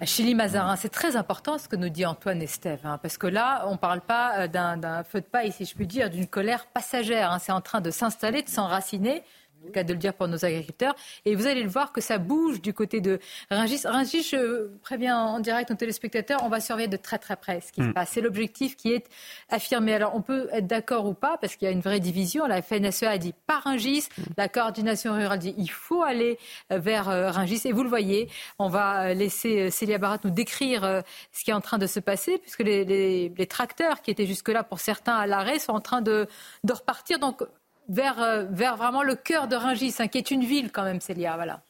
Chili Mazarin, c'est très important ce que nous dit Antoine Estève, hein, parce que là, on ne parle pas euh, d'un feu de paille, si je puis dire, d'une colère passagère. Hein. c'est en train de s'installer, de s'enraciner le cas de le dire pour nos agriculteurs. Et vous allez le voir que ça bouge du côté de Rungis. Rungis, je préviens en direct nos téléspectateurs, on va surveiller de très très près ce qui se mm. passe. C'est l'objectif qui est affirmé. Alors on peut être d'accord ou pas, parce qu'il y a une vraie division. La FNSE a dit pas Rungis, mm. la coordination rurale dit il faut aller euh, vers euh, Rungis. Et vous le voyez, on va euh, laisser Célia Barat nous décrire ce qui est en train de se passer, puisque les, les tracteurs qui étaient jusque-là pour certains à l'arrêt sont en train de, de repartir. Donc vers, euh, vers vraiment le cœur de Rungis, hein, qui est une ville quand même, Célia. Voilà.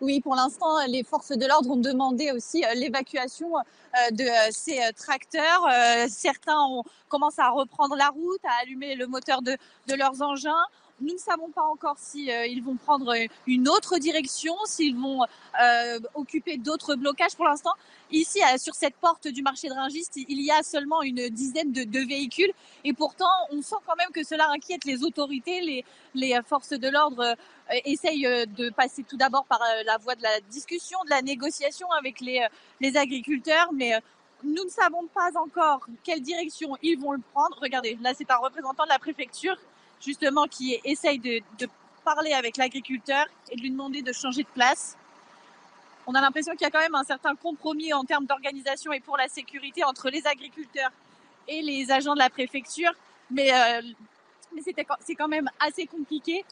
Oui, pour l'instant, les forces de l'ordre ont demandé aussi euh, l'évacuation euh, de ces tracteurs. Certains ont commencé à reprendre la route, à allumer le moteur de, de leurs engins. Nous ne savons pas encore si ils vont prendre une autre direction, s'ils vont occuper d'autres blocages. Pour l'instant, Ici, sur cette porte du marché de Ringiste, il y a seulement une dizaine de, véhicules et pourtant, on sent quand même que cela inquiète les autorités. Les, forces de l'ordre euh, essayent euh, de passer tout d'abord par euh, la voie de la discussion, de la négociation avec les, agriculteurs, mais nous ne savons pas encore quelle direction ils vont le prendre. Regardez, là, c'est un représentant de la préfecture, justement, qui essaye de parler avec l'agriculteur et de lui demander de changer de place on a l'impression qu'il y a quand même un certain compromis en termes d'organisation et pour la sécurité entre les agriculteurs et les agents de la préfecture. Mais, euh, c'est quand même assez compliqué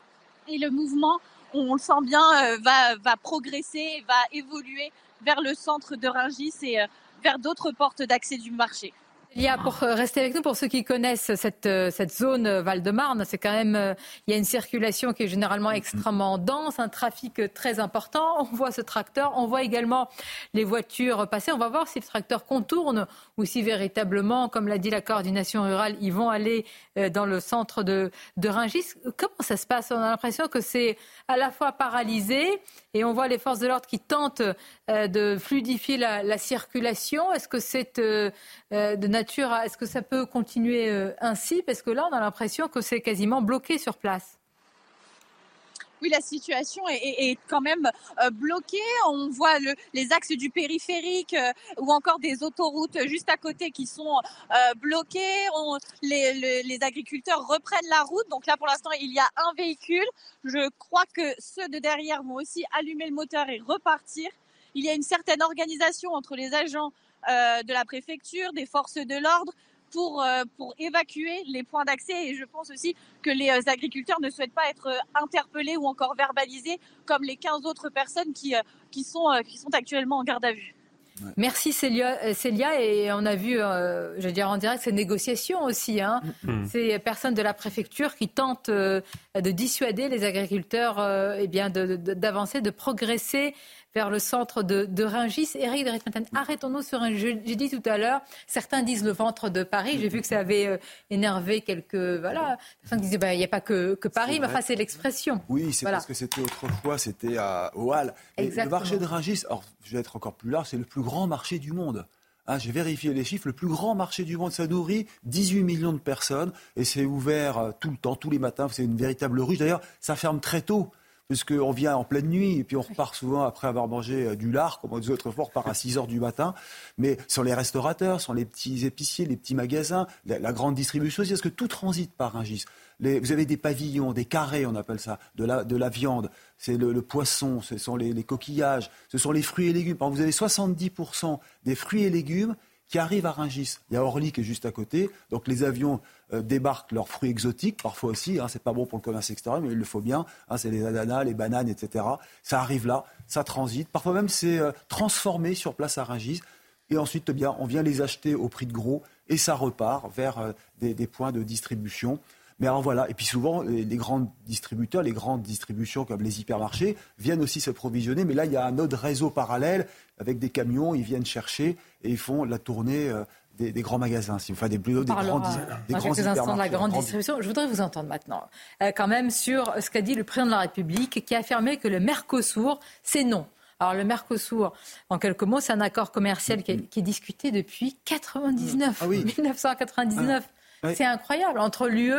et le mouvement, on le sent bien, euh, va, progresser, va évoluer vers le centre de Rungis et euh, vers d'autres portes d'accès du marché.
Il y a pour euh, rester avec nous, pour ceux qui connaissent cette, euh, cette zone euh, Val-de-Marne, c'est quand même, il y a une circulation qui est généralement extrêmement dense, un trafic très important. On voit ce tracteur, on voit également les voitures passer. On va voir si le tracteur contourne ou si véritablement, comme l'a dit la coordination rurale, ils vont aller dans le centre de, de Ringis. Comment ça se passe? On a l'impression que c'est à la fois paralysé et on voit les forces de l'ordre qui tentent de fluidifier la, la circulation. Est-ce que c'est de est-ce que ça peut continuer euh, ainsi? Parce que là, on a l'impression que c'est quasiment bloqué sur place.
Oui, la situation est, quand même euh, bloquée. On voit les axes du périphérique euh, ou encore des autoroutes juste à côté qui sont bloquées. les, agriculteurs reprennent la route. Donc là, pour l'instant, il y a un véhicule. Je crois que ceux de derrière vont aussi allumer le moteur et repartir. Il y a une certaine organisation entre les agents de la préfecture, des forces de l'ordre pour, euh, pour évacuer les points d'accès. Et je pense aussi que les euh, agriculteurs ne souhaitent pas être interpellés ou encore verbalisés comme les 15 autres personnes qui, qui, sont, qui sont actuellement en garde à vue.
Merci Célia, Célia, Et on a vu, je veux dire en direct, ces négociations aussi. Hein. Mm. Ces personnes de la préfecture qui tentent de dissuader les agriculteurs eh bien, d'avancer, de, progresser vers le centre de, de Rungis. Eric de Ritmaten, arrêtons-nous sur un. J'ai dit tout à l'heure, certains disent le ventre de Paris. J'ai vu que ça avait euh, énervé quelques. Voilà. Personne disaient, bah, il n'y a pas que, que Paris, mais enfin, c'est l'expression.
Oui, c'est parce que c'était autrefois, c'était au Hall. le marché de Rungis, alors, je vais être encore plus large, c'est le plus grand marché du monde. Ah, j'ai vérifié les chiffres. Le plus grand marché du monde, ça nourrit 18 millions de personnes et c'est ouvert euh, tout le temps, tous les matins. C'est une véritable ruche. D'ailleurs, ça ferme très tôt puisqu'on vient en pleine nuit et puis on repart souvent après avoir mangé euh, du lard, comme on disait autrefois, on repart à 6 heures du matin. Mais sur les restaurateurs, sur les petits épiciers, les petits magasins, la, grande distribution aussi, parce que tout transite par un gis. vous avez des pavillons, des carrés, on appelle ça, de la, de la viande, c'est le, poisson, ce sont les, coquillages, ce sont les fruits et légumes. vous avez 70% des fruits et légumes qui arrivent à Rungis. Il y a Orly qui est juste à côté, donc les avions euh, débarquent leurs fruits exotiques, parfois aussi, hein, c'est pas bon pour le commerce extérieur, mais il le faut bien, hein, c'est les ananas, les bananes, etc. Ça arrive là, ça transite, parfois même c'est euh, transformé sur place à Rungis, et ensuite eh bien, on vient les acheter au prix de gros, et ça repart vers euh, des, points de distribution. Mais alors voilà, et puis souvent, les, grands distributeurs, les grandes distributions comme les hypermarchés viennent aussi se provisionner, mais là, il y a un autre réseau parallèle avec des camions, ils viennent chercher et ils font la tournée euh, des, grands magasins, si vous des, plutôt des grands, des
grands instants de la grande distribution. Je voudrais vous entendre maintenant, euh, quand même, sur ce qu'a dit le président de la République, qui a affirmé que le Mercosur, c'est non. Alors le Mercosur, en quelques mots, c'est un accord commercial qui est, discuté depuis 99, ah oui. 1999. C'est incroyable, entre l'UE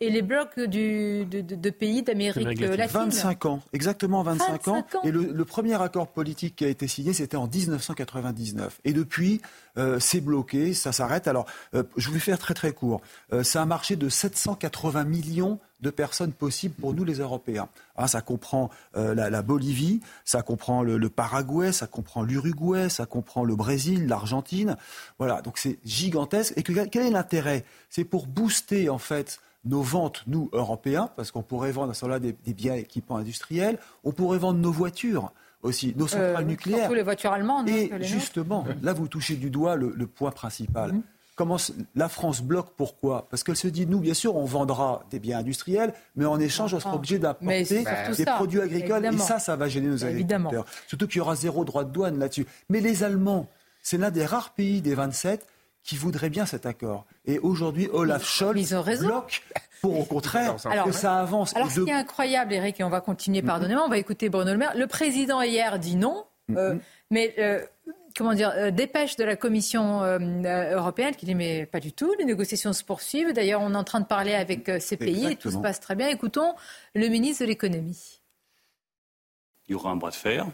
et les blocs du, de, pays d'Amérique latine.
25 ans, exactement 25, ans. Et le, premier accord politique qui a été signé, c'était en 1999. Et depuis, euh, c'est bloqué, ça s'arrête. Alors, euh, je vais faire très très court. Euh, c'est un marché de 780 millions de personnes possibles pour nous les Européens. Hein, ça comprend euh, la, Bolivie, ça comprend le, Paraguay, ça comprend l'Uruguay, ça comprend le Brésil, l'Argentine. Voilà, donc c'est gigantesque. Et quel est l'intérêt? C'est pour booster en fait nos ventes, nous, Européens, parce qu'on pourrait vendre à ce là des, des biens équipements industriels, on pourrait vendre nos voitures aussi, nos centrales euh, nucléaires. Surtout
les voitures allemandes.
Et justement, là, vous touchez du doigt le, point principal. Mhm. Comment la France bloque pourquoi? Parce qu'elle se dit, nous, bien sûr, on vendra des biens industriels, mais en échange, on sera obligé d'apporter des produits agricoles. Et ça, ça va gêner nos agriculteurs. Surtout qu'il y aura zéro droit de douane là-dessus. Mais les Allemands, c'est l'un des rares pays des 27 qui voudraient bien cet accord. Et aujourd'hui, Olaf Scholz bloque pour au contraire que ça avance.
Alors, ce qui est incroyable, Eric, et on va continuer, mm-hmm. pardonnez-moi, on va écouter Bruno Le Maire. Le président hier dit non, euh, mm-hmm. mais euh, comment dire, euh, dépêche de la Commission euh, euh, européenne qui dit mais pas du tout, les négociations se poursuivent. D'ailleurs, on est en train de parler avec ces pays et tout se passe très bien. Écoutons le ministre de l'économie.
Il y aura un bras de fer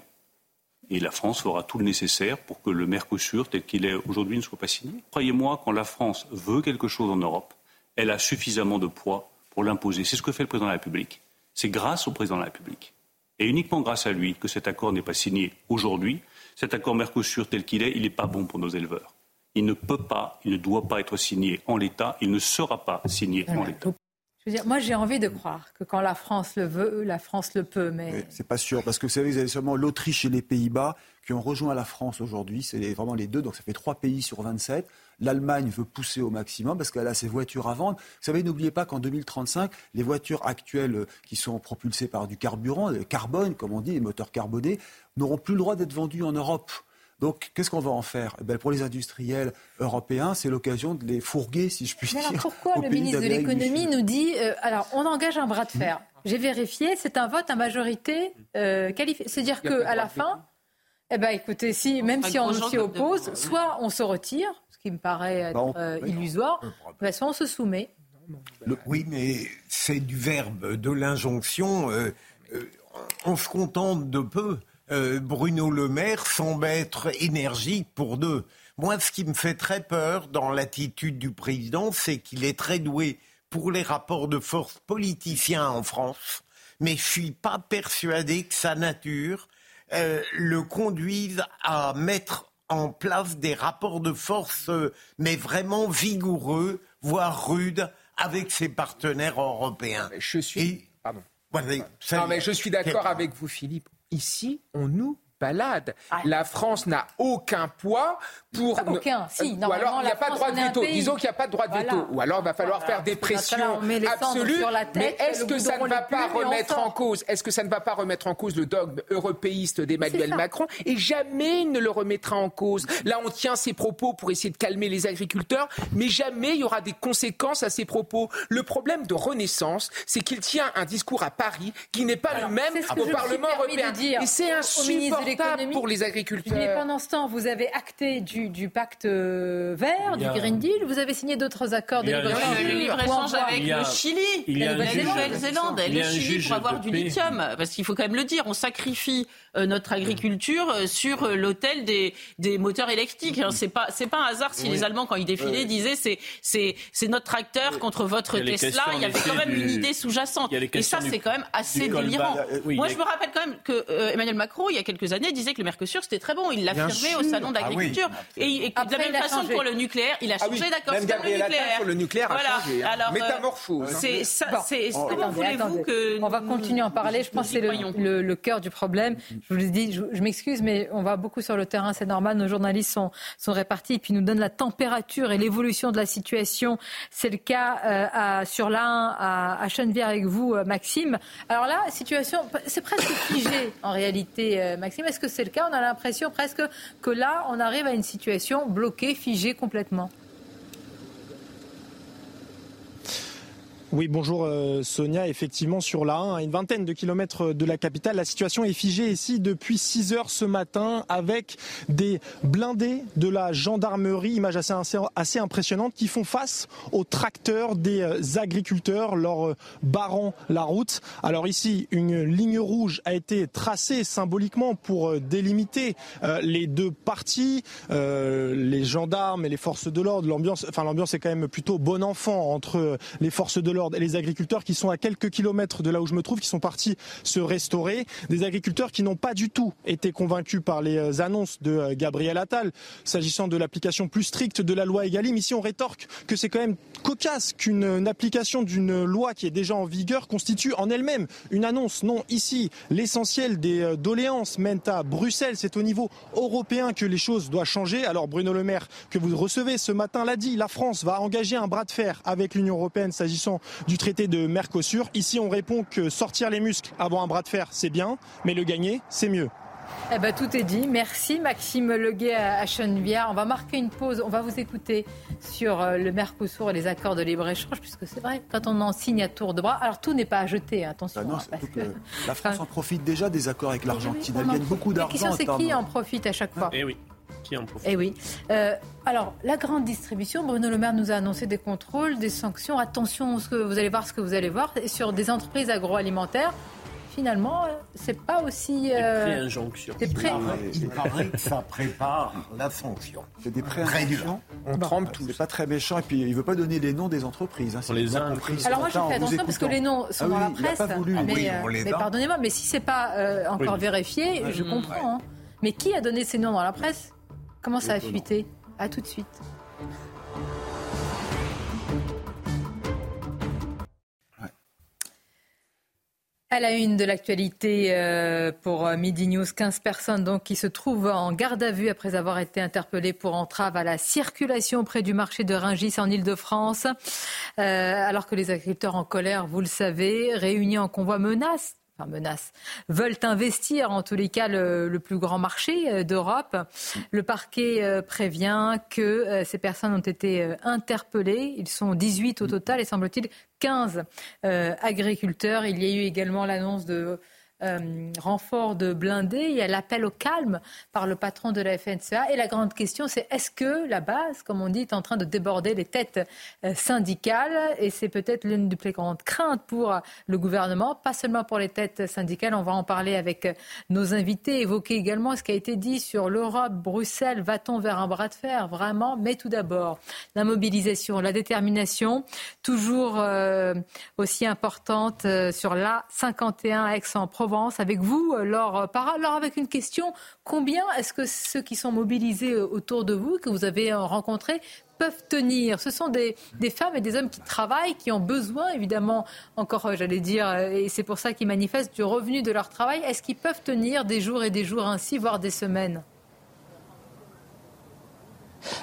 et la France fera tout le nécessaire pour que le Mercosur, tel qu'il est aujourd'hui, ne soit pas signé. Croyez-moi, quand la France veut quelque chose en Europe, elle a suffisamment de poids pour l'imposer. C'est ce que fait le président de la République. C'est grâce au président de la République et uniquement grâce à lui que cet accord n'est pas signé aujourd'hui cet accord Mercosur tel qu'il est, il n'est pas bon pour nos éleveurs. Il ne peut pas, il ne doit pas être signé en l'état, il ne sera pas signé en l'état.
Moi, j'ai envie de croire que quand la France le veut, la France le peut, mais...
c'est pas sûr, parce que vous savez, vous avez seulement l'Autriche et les Pays-Bas qui ont rejoint la France aujourd'hui. C'est vraiment les deux, donc ça fait trois pays sur 27. L'Allemagne veut pousser au maximum parce qu'elle a ses voitures à vendre. Vous savez, n'oubliez pas qu'en 2035, les voitures actuelles euh, qui sont propulsées par du carburant, le carbone, comme on dit, les moteurs carbonés, n'auront plus le droit d'être vendues en Europe. Donc, qu'est-ce qu'on va en faire? Eh Pour les industriels européens, c'est l'occasion de les fourguer, si je puis dire.
Alors pourquoi le ministre de l'économie nous dit euh, alors on engage un bras de fer J'ai vérifié, c'est un vote à majorité euh, qualifiée. C'est-à-dire qu'à la fin, eh ben, écoutez, si, même si on s'y oppose, soit on se retire, qui me paraît être euh, illusoire. Façon, on se soumet.
Oui, mais c'est du verbe, de l'injonction. Euh, euh, on se contente de peu. Bruno Le Maire semble être énergique pour deux. Moi, ce qui me fait très peur dans l'attitude du président, c'est qu'il est très doué pour les rapports de force politiciens en France, mais je suis pas persuadé que sa nature le conduise à mettre en place des rapports de force, euh, mais vraiment vigoureux, voire rudes, avec ses partenaires européens.
Je suis. Pardon. mais je suis d'accord avec vous, Philippe. Ici, on nous balade. La France n'a aucun poids pour.
Pas aucun, si.
Ou alors il n'y a pas de droit de veto. Disons qu'il n'y a pas de droit de veto. Ou alors il va falloir faire des pressions absolues. Mais est-ce que ça ne va pas remettre en cause Est-ce que ça ne va pas remettre en cause le dogme européiste d'Emmanuel Macron Et jamais il ne le remettra en cause. Là, on tient ses propos pour essayer de calmer les agriculteurs, mais jamais il y aura des conséquences à ses propos. Le problème de Renaissance, c'est qu'il tient un discours à Paris qui n'est pas le même au Parlement européen. Et c'est insupportable pour les agriculteurs.
Mais pendant ce temps, vous avez acté du, du pacte euh, vert, du Green Deal, vous avez signé d'autres accords de
libre-échange avec le Chili, la Nouvelle-Zélande. et le Chili pour avoir du lithium. Parce qu'il faut quand même le dire, on sacrifie euh, notre agriculture euh, sur l'autel des, des moteurs électriques. Hein. C'est pas c'est pas un hasard si les Allemands quand ils défilaient disaient c'est c'est c'est notre tracteur contre votre Tesla. Il y avait quand même une idée sous-jacente. Et ça c'est quand même assez délirant. Moi je me rappelle quand même que Emmanuel Macron il y a quelques années disait que le Mercosur c'était très bon. Il l'affirmait au salon ah d'agriculture. Et, de la même façon pour le nucléaire, il a ah changé d'accord
sur le nucléaire. Le nucléaire voilà. a changé. Hein. Alors, euh, Métamorphose.
C'est ça. C'est comment voulez-vous que on va continuer à en parler. Je pense que c'est le, le, cœur du problème. Je vous dis, je, m'excuse, mais on va beaucoup sur le terrain. C'est normal. Nos journalistes sont sont répartis et puis nous donnent la température et l'évolution de la situation. C'est le cas euh, à, sur l'un à, à avec vous, euh, Maxime. Alors là, situation, c'est presque figé en réalité, Maxime. Est-ce que c'est le cas? On a l'impression presque que là, on arrive à une situation bloquée, figée complètement.
Oui, bonjour euh, Sonia. Effectivement, sur la 1, à une vingtaine de kilomètres de la capitale, la situation est figée ici depuis 6 heures ce matin avec des blindés de la gendarmerie, image assez, impressionnante, qui font face aux tracteurs des euh, agriculteurs, leur euh, barrant la route. Alors ici, une ligne rouge a été tracée symboliquement pour délimiter les deux parties, les gendarmes et les forces de l'ordre. L'ambiance, l'ambiance est quand même plutôt bon enfant entre les forces de l'ordre et les agriculteurs qui sont à quelques kilomètres de là où je me trouve, qui sont partis se restaurer. Des agriculteurs qui n'ont pas du tout été convaincus par les euh, annonces de euh, Gabriel Attal s'agissant de l'application plus stricte de la loi Egalim. Ici, on rétorque que c'est quand même cocasse qu'une application d'une loi qui est déjà en vigueur constitue en elle-même une annonce. Non, ici, l'essentiel des euh, doléances mènent à Bruxelles. C'est au niveau européen que les choses doivent changer. Alors Bruno Le Maire, que vous recevez ce matin, l'a dit, la France va engager un bras de fer avec l'Union européenne s'agissant du traité de Mercosur. Ici, on répond que sortir les muscles avant un bras de fer, c'est bien, mais le gagner, c'est mieux.
Eh ben, tout est dit. Merci Maxime Leguet à Chenevière. On va marquer une pause. On va vous écouter sur euh, le Mercosur et les accords de libre-échange, puisque c'est vrai, quand on en signe à tour de bras, alors tout n'est pas à jeter, attention.
Ah hein, que la France en profite déjà des accords avec l'Argentine. Elle gagne beaucoup d'argent.
C'est qui en profite à chaque fois
Eh oui.
Eh oui. Euh, alors, la grande distribution, Bruno Le Maire nous a annoncé des contrôles, des sanctions. Attention, ce que vous allez voir ce que vous allez voir. sur des entreprises agroalimentaires, finalement, euh, c'est pas aussi.
Euh, des préinjonctions.
Des pré... Il paraît que ça prépare la sanction.
C'est des préinjonctions. On trempe tout. C'est pas très méchant. Et puis, il veut pas donner les noms des entreprises. Hein,
les
Alors, moi, je fais attention parce que les noms sont ah dans la presse. Mais, mais pardonnez-moi, mais si c'est pas encore vérifié, je comprends. Hein. Mais qui a donné ces noms dans la presse? Comment ça a fuité? À tout de suite. À la une de l'actualité euh, pour euh, Midi News, 15 personnes donc qui se trouvent en garde à vue après avoir été interpellées pour entrave à la circulation près du marché de Ringis en Ile-de-France. Euh, alors que les agriculteurs en colère, vous le savez, réunis en convoi menacent menace, veulent investir en tous les cas le, plus grand marché euh, d'Europe. Le parquet euh, prévient que euh, ces personnes ont été interpellées. Ils sont 18 au total et semble-t-il 15 agriculteurs. Il y a eu également l'annonce de euh, renfort de blindés, il y a l'appel au calme par le patron de la FNCA. Et la grande question, c'est est-ce que la base, comme on dit, est en train de déborder les têtes euh, syndicales? Et c'est peut-être l'une des plus grandes craintes pour le gouvernement, pas seulement pour les têtes syndicales. On va en parler avec euh, nos invités, évoquer également ce qui a été dit sur l'Europe, Bruxelles. Va-t-on vers un bras de fer? Vraiment Mais tout d'abord, la mobilisation, la détermination, toujours aussi importante sur la 51 Aix-en-Provence Avec vous, Laure avec une question, combien est-ce que ceux qui sont mobilisés autour de vous, que vous avez rencontrés, peuvent tenir? Ce sont des, femmes et des hommes qui travaillent, qui ont besoin, évidemment, encore, j'allais dire, et c'est pour ça qu'ils manifestent du revenu de leur travail. Est-ce qu'ils peuvent tenir des jours et des jours ainsi, voire des semaines?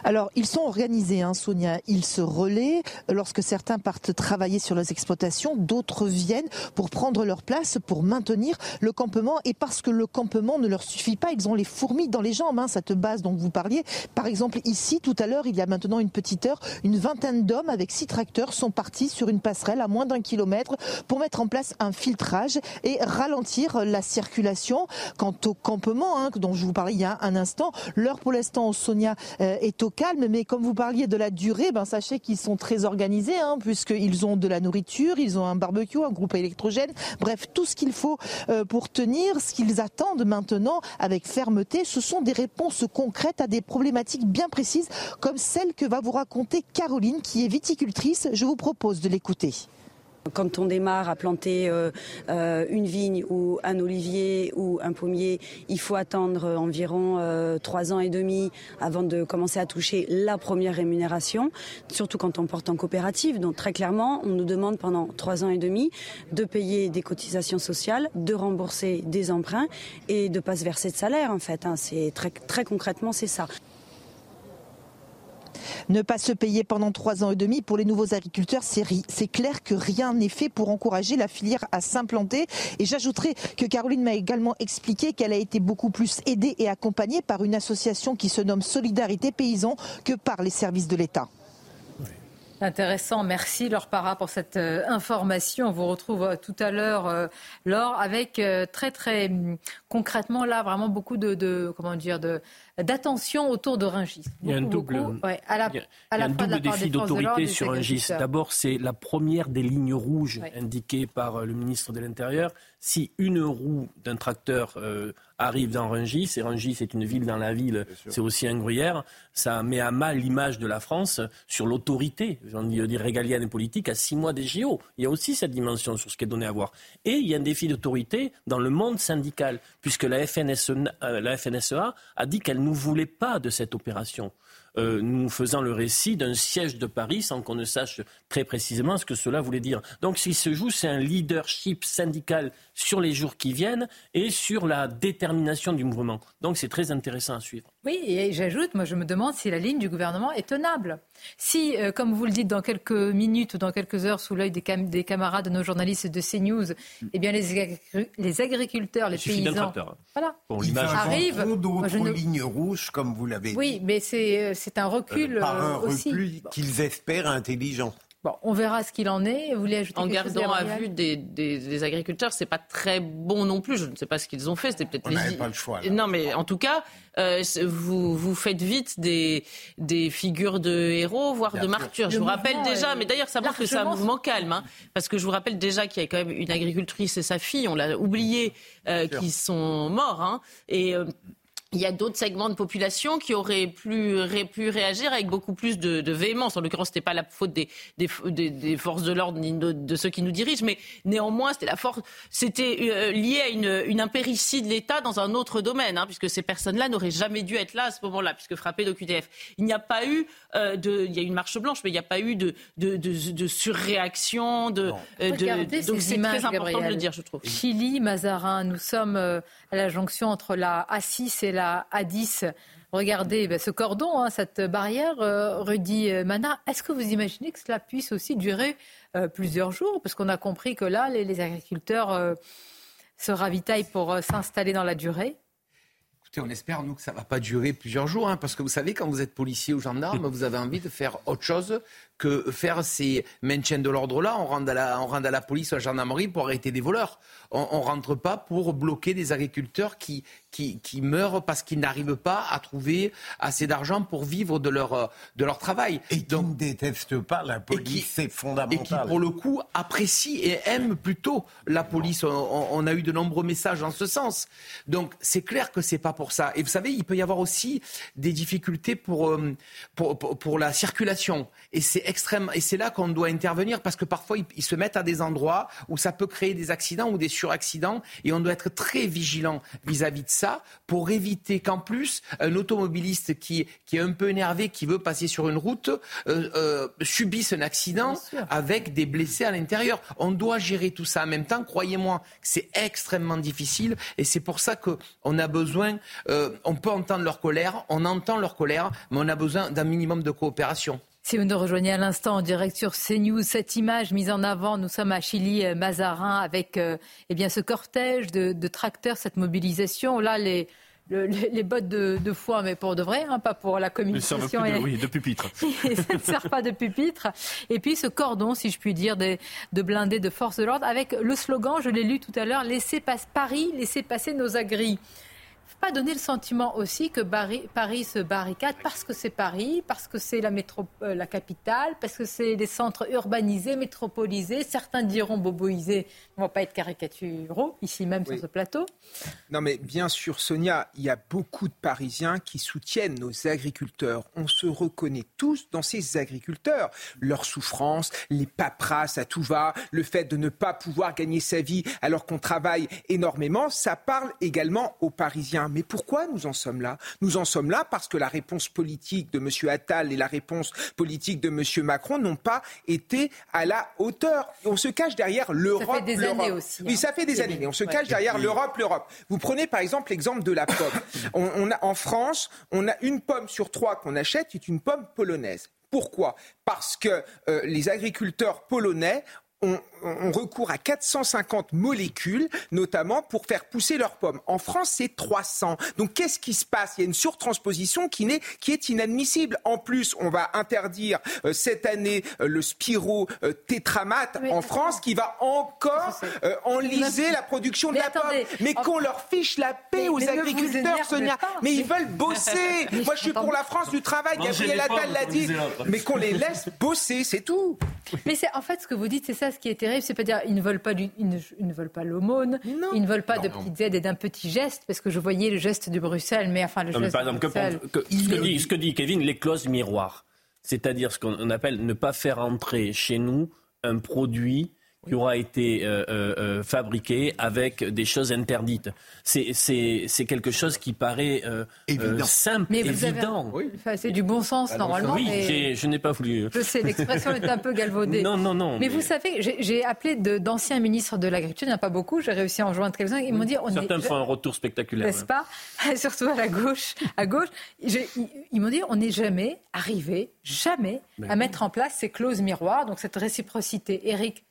Alors, ils sont organisés, hein, Sonia. Ils se relaient lorsque certains partent travailler sur leurs exploitations, d'autres viennent pour prendre leur place, pour maintenir le campement. Et parce que le campement ne leur suffit pas, ils ont les fourmis dans les jambes, hein, cette base dont vous parliez. Par exemple, ici, tout à l'heure, il y a maintenant une petite heure, une vingtaine d'hommes avec six tracteurs sont partis sur une passerelle à moins d'un kilomètre pour mettre en place un filtrage et ralentir la circulation. Quant au campement, hein, dont je vous parlais il y a un instant, l'heure pour l'instant, Sonia, euh, est au calme. Mais comme vous parliez de la durée, ben sachez qu'ils sont très organisés, hein, puisqu'ils ont de la nourriture, ils ont un barbecue, un groupe électrogène, bref, tout ce qu'il faut euh, pour tenir. Ce qu'ils attendent maintenant avec fermeté, ce sont des réponses concrètes à des problématiques bien précises, comme celle que va vous raconter Caroline, qui est viticultrice. Je vous propose de l'écouter.
Quand on démarre à planter euh, euh, une vigne ou un olivier ou un pommier, il faut attendre environ euh, trois ans et demi avant de commencer à toucher la première rémunération, surtout quand on porte en coopérative. Donc très clairement, on nous demande pendant trois ans et demi de payer des cotisations sociales, de rembourser des emprunts et de pas se verser de salaire en fait. Hein. C'est très, très concrètement c'est ça.
Ne pas se payer pendant trois ans et demi pour les nouveaux agriculteurs, c'est clair que rien n'est fait pour encourager la filière à s'implanter. Et j'ajouterai que Caroline m'a également expliqué qu'elle a été beaucoup plus aidée et accompagnée par une association qui se nomme Solidarité Paysan que par les services de l'État.
Intéressant, merci Laure Para pour cette euh, information. On vous retrouve euh, tout à l'heure, euh, Laure, avec très très hum, concrètement là vraiment beaucoup de, comment dire de d'attention autour de Rungis.
il y a un double, double défi d'autorité sur Rungis. D'abord, c'est la première des lignes rouges indiquées par le ministre de l'Intérieur. Si une roue d'un tracteur arrive dans Rungis, et Rungis est une ville dans la ville, c'est aussi un gruyère, ça met à mal l'image de la France sur l'autorité, j'en dire régalienne et politique, à six mois des JO. Il y a aussi cette dimension sur ce qui est donné à voir. Et il y a un défi d'autorité dans le monde syndical, puisque la, FNSE, euh, la FNSEA a dit qu'elle ne voulait pas de cette opération. Euh, nous faisant le récit d'un siège de Paris sans qu'on ne sache très précisément ce que cela voulait dire. Donc ce qui se joue, c'est un leadership syndical sur les jours qui viennent et sur la détermination du mouvement. Donc c'est très intéressant à suivre.
Oui, et j'ajoute, moi je me demande si la ligne du gouvernement est tenable. Si, euh, comme vous le dites, dans quelques minutes ou dans quelques heures, sous l'œil des, des, camarades de nos journalistes de CNews, eh bien les, les agriculteurs, les paysans,
hein.
voilà,
Il arrivent. d'autres ne... lignes rouges, comme vous l'avez dit.
Oui, mais c'est euh, un recul
euh, par un
aussi.
recul qu'ils espèrent intelligent
on verra ce qu'il en est. Vous voulez
ajouter En gardant à vue des, des, des agriculteurs, c'est pas très bon non plus. Je ne sais pas ce qu'ils ont fait. C'était peut-être.
On n'avait pas le choix.
Non, mais en tout cas, euh, vous, vous faites vite des, des figures de héros, voire de martyrs. Je vous rappelle déjà, mais d'ailleurs, ça montre que c'est un mouvement calme, hein, parce que je vous rappelle déjà qu'il y a quand même une agricultrice et sa fille, on l'a oublié, euh, qui sont morts. Hein, et euh, il y a d'autres segments de population qui auraient pu, pu réagir avec beaucoup plus de, de véhémence. En l'occurrence, ce n'était pas la faute des, des, des, forces de l'ordre ni de, ceux qui nous dirigent, mais néanmoins, c'était la force, c'était euh, lié à une, une impéritie de l'État dans un autre domaine, hein, puisque ces personnes-là n'auraient jamais dû être là à ce moment-là, puisque frappées d'OQTF. Il n'y a pas eu euh, de, il y a une marche blanche, mais il n'y a pas eu de, de, de, surréaction, de,
euh, de donc c'est très important de le dire, je trouve. Chili, Mazarin, nous sommes à la jonction entre la A6 et la la A10. Regardez ben, ce cordon, hein, cette barrière, euh, Rudy Mana. Est-ce que vous imaginez que cela puisse aussi durer euh, plusieurs jours? Parce qu'on a compris que là, les, agriculteurs euh, se ravitaillent pour s'installer dans la durée.
Écoutez, on espère, nous, que ça ne va pas durer plusieurs jours, hein, parce que vous savez, quand vous êtes policier ou gendarme, vous avez envie de faire autre chose que faire ces maintiens de l'ordre-là. On rentre, à la, on à la police ou à la gendarmerie pour arrêter des voleurs. On ne rentre pas pour bloquer des agriculteurs qui, qui, qui meurent parce qu'ils n'arrivent pas à trouver assez d'argent pour vivre de leur, de leur travail.
Et qui ne détestent pas la police, c'est fondamental.
Et qui, pour le coup, apprécient et aiment plutôt la police. On, on a eu de nombreux messages en ce sens. Donc, c'est clair que c'est pas pour ça. Et vous savez, il peut y avoir aussi des difficultés pour, euh, pour, pour, pour la circulation. Et c'est extrême. Et c'est là qu'on doit intervenir parce que parfois, ils, ils se mettent à des endroits où ça peut créer des accidents ou des suraccidents. Et on doit être très vigilant vis-à-vis de ça pour éviter qu'en plus, un automobiliste qui, qui est un peu énervé, qui veut passer sur une route, euh, euh, subisse un accident avec des blessés à l'intérieur. On doit gérer tout ça en même temps. Croyez-moi, c'est extrêmement difficile et c'est pour ça qu'on a besoin, euh, on peut entendre leur colère, on entend leur colère, mais on a besoin d'un minimum de coopération.
Si vous nous rejoignez à l'instant en direct sur CNews, cette image mise en avant, nous sommes à Chili-Mazarin avec euh, eh bien, ce cortège de, de, tracteurs, cette mobilisation. Là, les, le, les, les, bottes de, de, foin, mais pour de vrai, hein, pas pour la communication.
De, oui, de pupitre.
ça ne sert pas de pupitre. Et puis ce cordon, si je puis dire, de, de blindés de force de l'ordre, avec le slogan, je l'ai lu tout à l'heure, laissez passer Paris, laissez passer nos agris pas donner le sentiment aussi que Paris se barricade parce que c'est Paris, parce que c'est la, euh, la capitale, parce que c'est des centres urbanisés, métropolisés. Certains diront boboisés, on ne va pas être caricaturaux, ici même oui. sur ce plateau.
Non mais bien sûr, Sonia, il y a beaucoup de Parisiens qui soutiennent nos agriculteurs. On se reconnaît tous dans ces agriculteurs. Leur souffrance, les paperasses à tout va, le fait de ne pas pouvoir gagner sa vie alors qu'on travaille énormément, ça parle également aux Parisiens. Mais pourquoi nous en sommes là? Nous en sommes là parce que la réponse politique de M. Attal et la réponse politique de M. Macron n'ont pas été à la hauteur. On se cache derrière l'Europe.
Ça fait des années aussi. Hein.
Oui, ça fait des années. Mais on se cache ouais. derrière l'Europe, l'Europe. Vous prenez par exemple l'exemple de la pomme. on, on a, en France, on a une pomme sur trois qu'on achète qui est une pomme polonaise. Pourquoi? Parce que euh, les agriculteurs polonais ont, ont, recours à 450 molécules, notamment pour faire pousser leurs pommes. En France, c'est 300. Donc, qu'est-ce qui se passe? Il y a une surtransposition qui, est, qui est inadmissible. En plus, on va interdire euh, cette année euh, le spiro euh, tétramate en France, qui va encore euh, enliser la production
mais
de la
attendez,
pomme. Mais qu'on leur fiche la paix
mais,
aux
mais
agriculteurs, Sonia.
Pas,
mais ils veulent bosser. Moi, je suis pour la France du travail. Gabriel Attal l'a dit. Mais qu'on les laisse bosser, c'est tout.
Mais c'est en fait ce que vous dites, c'est ça ce qui est terrible, c'est pas dire ils ne veulent pas du, ils ne, ils ne veulent pas l'aumône, ils ne veulent pas
non,
de
non.
petites aides et d'un petit geste, parce que je voyais le geste de Bruxelles, mais enfin le
non,
geste
mais par exemple,
de Bruxelles.
Que, que, ce, que dit, ce que dit Kevin, les clauses miroirs, c'est-à-dire ce qu'on appelle ne pas faire entrer chez nous un produit qui aura été euh, euh, fabriqué avec des choses interdites. C'est quelque chose qui paraît euh, simple,
mais
évident.
Avez... Oui. Enfin, c'est du bon sens
ah,
normalement.
Oui,
mais...
je n'ai pas voulu.
Je sais, l'expression est un peu galvaudée.
Non, non, non.
Mais, mais... vous savez, j'ai appelé d'anciens ministres de l'Agriculture, il n'y en a pas beaucoup, j'ai réussi à en joindre quelques-uns. Ils m'ont dit. On
Certains
est...
font un retour spectaculaire.
N'est-ce pas? Surtout à la gauche. À gauche. ils, ils m'ont dit on n'est jamais arrivé, jamais, mais... à mettre en place ces clauses miroirs, donc cette réciprocité. Eric,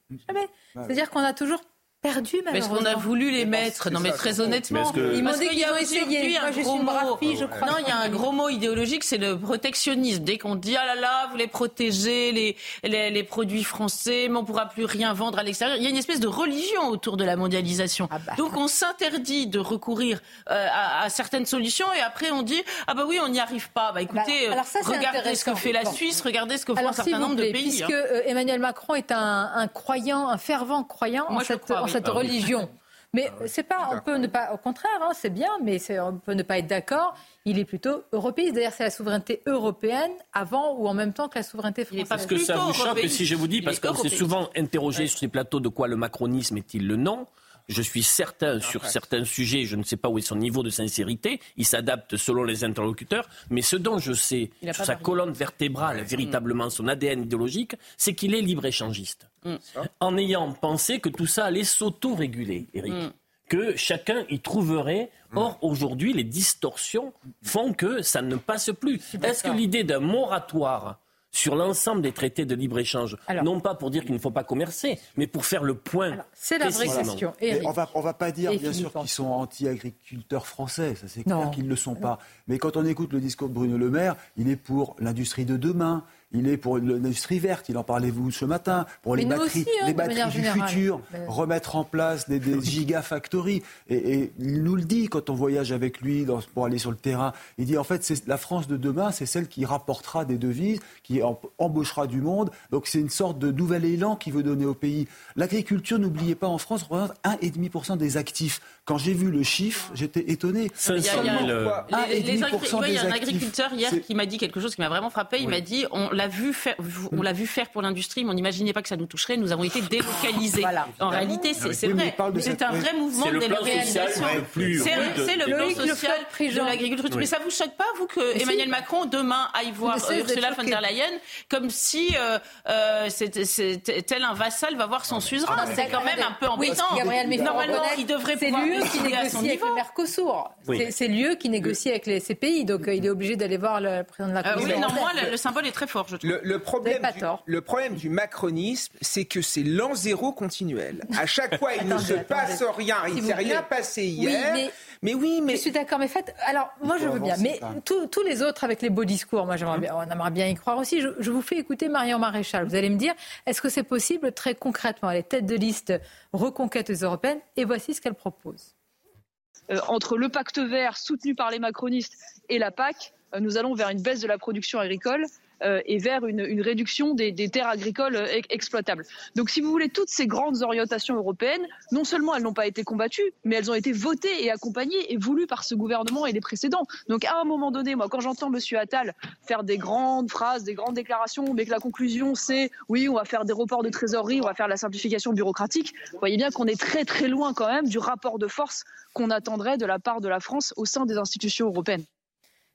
C'est-à-dire qu'on a toujours perdu malheureusement.
Parce qu'on a voulu les mettre. Non, mais très honnêtement,
que... ils m'ont dit qu'ils ont essayé.
Un
Moi,
gros mot.
Fille, je crois.
Non, il y a un gros mot idéologique, c'est le protectionnisme. Dès qu'on dit ah là là, vous les protégez, les, les, les produits français, mais on pourra plus rien vendre à l'extérieur. Il y a une espèce de religion autour de la mondialisation. Ah bah. Donc on s'interdit de recourir euh, à, à, certaines solutions et après on dit ah bah oui, on n'y arrive pas. Bah écoutez, bah, ça, regardez ce que fait la Suisse, regardez ce que font
alors,
un certain nombre
plaît,
de pays.
Puisque
hein.
Emmanuel Macron est un, un, croyant, un fervent croyant
Moi,
en cette,
crois,
cette
ah,
religion.
Oui.
Mais ah, c'est pas, on peut ne pas, au contraire, hein, c'est bien, mais on peut ne pas être d'accord. Il est plutôt européiste. D'ailleurs, c'est la souveraineté européenne avant ou en même temps que la souveraineté française.
Parce que ça vous choque si je vous dis, parce qu'on s'est souvent interrogé
ouais.
sur ces plateaux de quoi le macronisme est-il le nom. Je suis certain sur
Après.
certains sujets, je ne sais pas où est son niveau de sincérité, il s'adapte selon les interlocuteurs, mais ce dont je sais sur sa colonne vertébrale, véritablement son ADN idéologique, c'est qu'il est libre-échangiste.
Mm.
En ayant pensé que tout ça allait s'auto-réguler, Eric. Mm que chacun y trouverait. Or, aujourd'hui, les distorsions font que ça ne passe plus. Est-ce que l'idée d'un moratoire sur l'ensemble des traités de libre-échange, non pas pour dire qu'il ne faut pas commercer, mais pour faire le point.
C'est la vraie question.
on va, on va pas dire, bien sûr, qu'ils sont anti-agriculteurs français, ça c'est clair qu'ils ne le sont pas. Mais quand on écoute le discours de Bruno Le Maire, il est pour l'industrie de demain, il est pour l'industrie verte, il en parlait vous ce matin, pour les batteries,
hein,
les batteries du futur, remettre en place des, des gigafactories. Et, et, il nous le dit quand on voyage avec lui dans, pour aller sur le terrain. Il dit en fait, c'est la France de demain, c'est celle qui rapportera des devises, qui embauchera du monde. Donc c'est une sorte de nouvel élan qu'il veut donner au pays. L'agriculture, n'oubliez pas, en France, représente 1,5% des actifs. Quand j'ai vu le chiffre, j'étais étonné.
Il y a, un agriculteur hier qui m'a dit quelque chose qui m'a vraiment frappé. Il m'a dit on l'a vu faire, on l'a vu faire pour l'industrie, mais on n'imaginait pas que ça nous toucherait. Nous avons été délocalisés. En réalité, c'est vrai. C'est un vrai mouvement de délocalisation. C'est le plan social de l'agriculture. Mais ça vous choque pas, vous, que Emmanuel Macron demain aille voir Ursula von der Leyen comme si euh, euh, tel un vassal va voir son suzerain. Ah, c'est quand même un peu embêtant. Normalement, il devrait pouvoir
qui négocie avec le Mercosur. C'est lieu qui négocie avec les, ces pays, donc euh, il est obligé d'aller voir le président de la Commission.
oui, non, moi, le, symbole est très fort, je trouve.
Le, problème, du, le problème du macronisme, c'est que c'est l'an zéro continuel. À chaque fois, il ne se passe rien. Il ne s'est rien passé hier.
Mais... Oui, mais je suis d'accord. Mais faites. Alors, moi, je veux bien. Mais tous les autres avec les beaux discours, moi, j'aimerais bien, on aimerait bien y croire aussi. Je, je, vous fais écouter Marion Maréchal. Vous allez me dire, est-ce que c'est possible très concrètement Elle est tête de liste reconquête européenne et voici ce qu'elle propose.
Euh, entre le pacte vert soutenu par les macronistes et la PAC, euh, nous allons vers une baisse de la production agricole euh, et vers une, réduction des, terres agricoles exploitables. Donc, si vous voulez, toutes ces grandes orientations européennes, non seulement elles n'ont pas été combattues, mais elles ont été votées et accompagnées et voulues par ce gouvernement et les précédents. Donc, à un moment donné, moi, quand j'entends M. Attal faire des grandes phrases, des grandes déclarations, mais que la conclusion c'est oui, on va faire des reports de trésorerie, on va faire la simplification bureaucratique, vous voyez bien qu'on est très très loin quand même du rapport de force qu'on attendrait de la part de la France au sein des institutions européennes.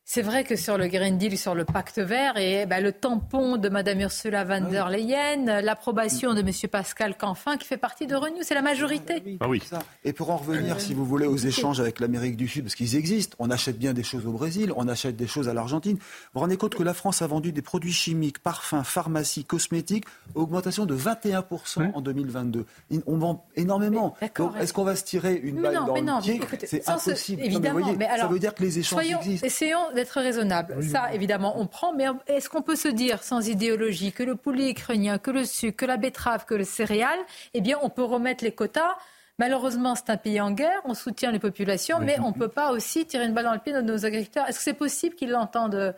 C'est vrai que sur le Green Deal, sur le pacte vert, et bah, le tampon de Mme Ursula von der Leyen, l'approbation de M. Pascal Canfin, qui fait partie de Renew, c'est la majorité.
Ah oui. Et pour en revenir, si vous voulez, aux échanges avec l'Amérique du Sud, parce qu'ils existent, on achète bien des choses au Brésil, on achète des choses à l'Argentine. Vous vous rendez compte que la France a vendu des produits chimiques, parfums, pharmacie, cosmétiques, augmentation de 21% en 2022. On vend énormément. Est-ce qu'on va se tirer une balle dans le pied C'est impossible.
évidemment,
mais ça veut dire que les échanges existent.
Essayons d'être raisonnable. Ça, évidemment, on prend, mais est-ce qu'on peut se dire, sans idéologie, que le poulet ukrainien, que le sucre, que la betterave, que le céréal, eh bien, on peut remettre les quotas? Malheureusement, c'est un pays en guerre, on soutient les populations, mais on ne peut pas aussi tirer une balle dans le pied de nos agriculteurs. Est-ce que c'est possible qu'ils l'entendent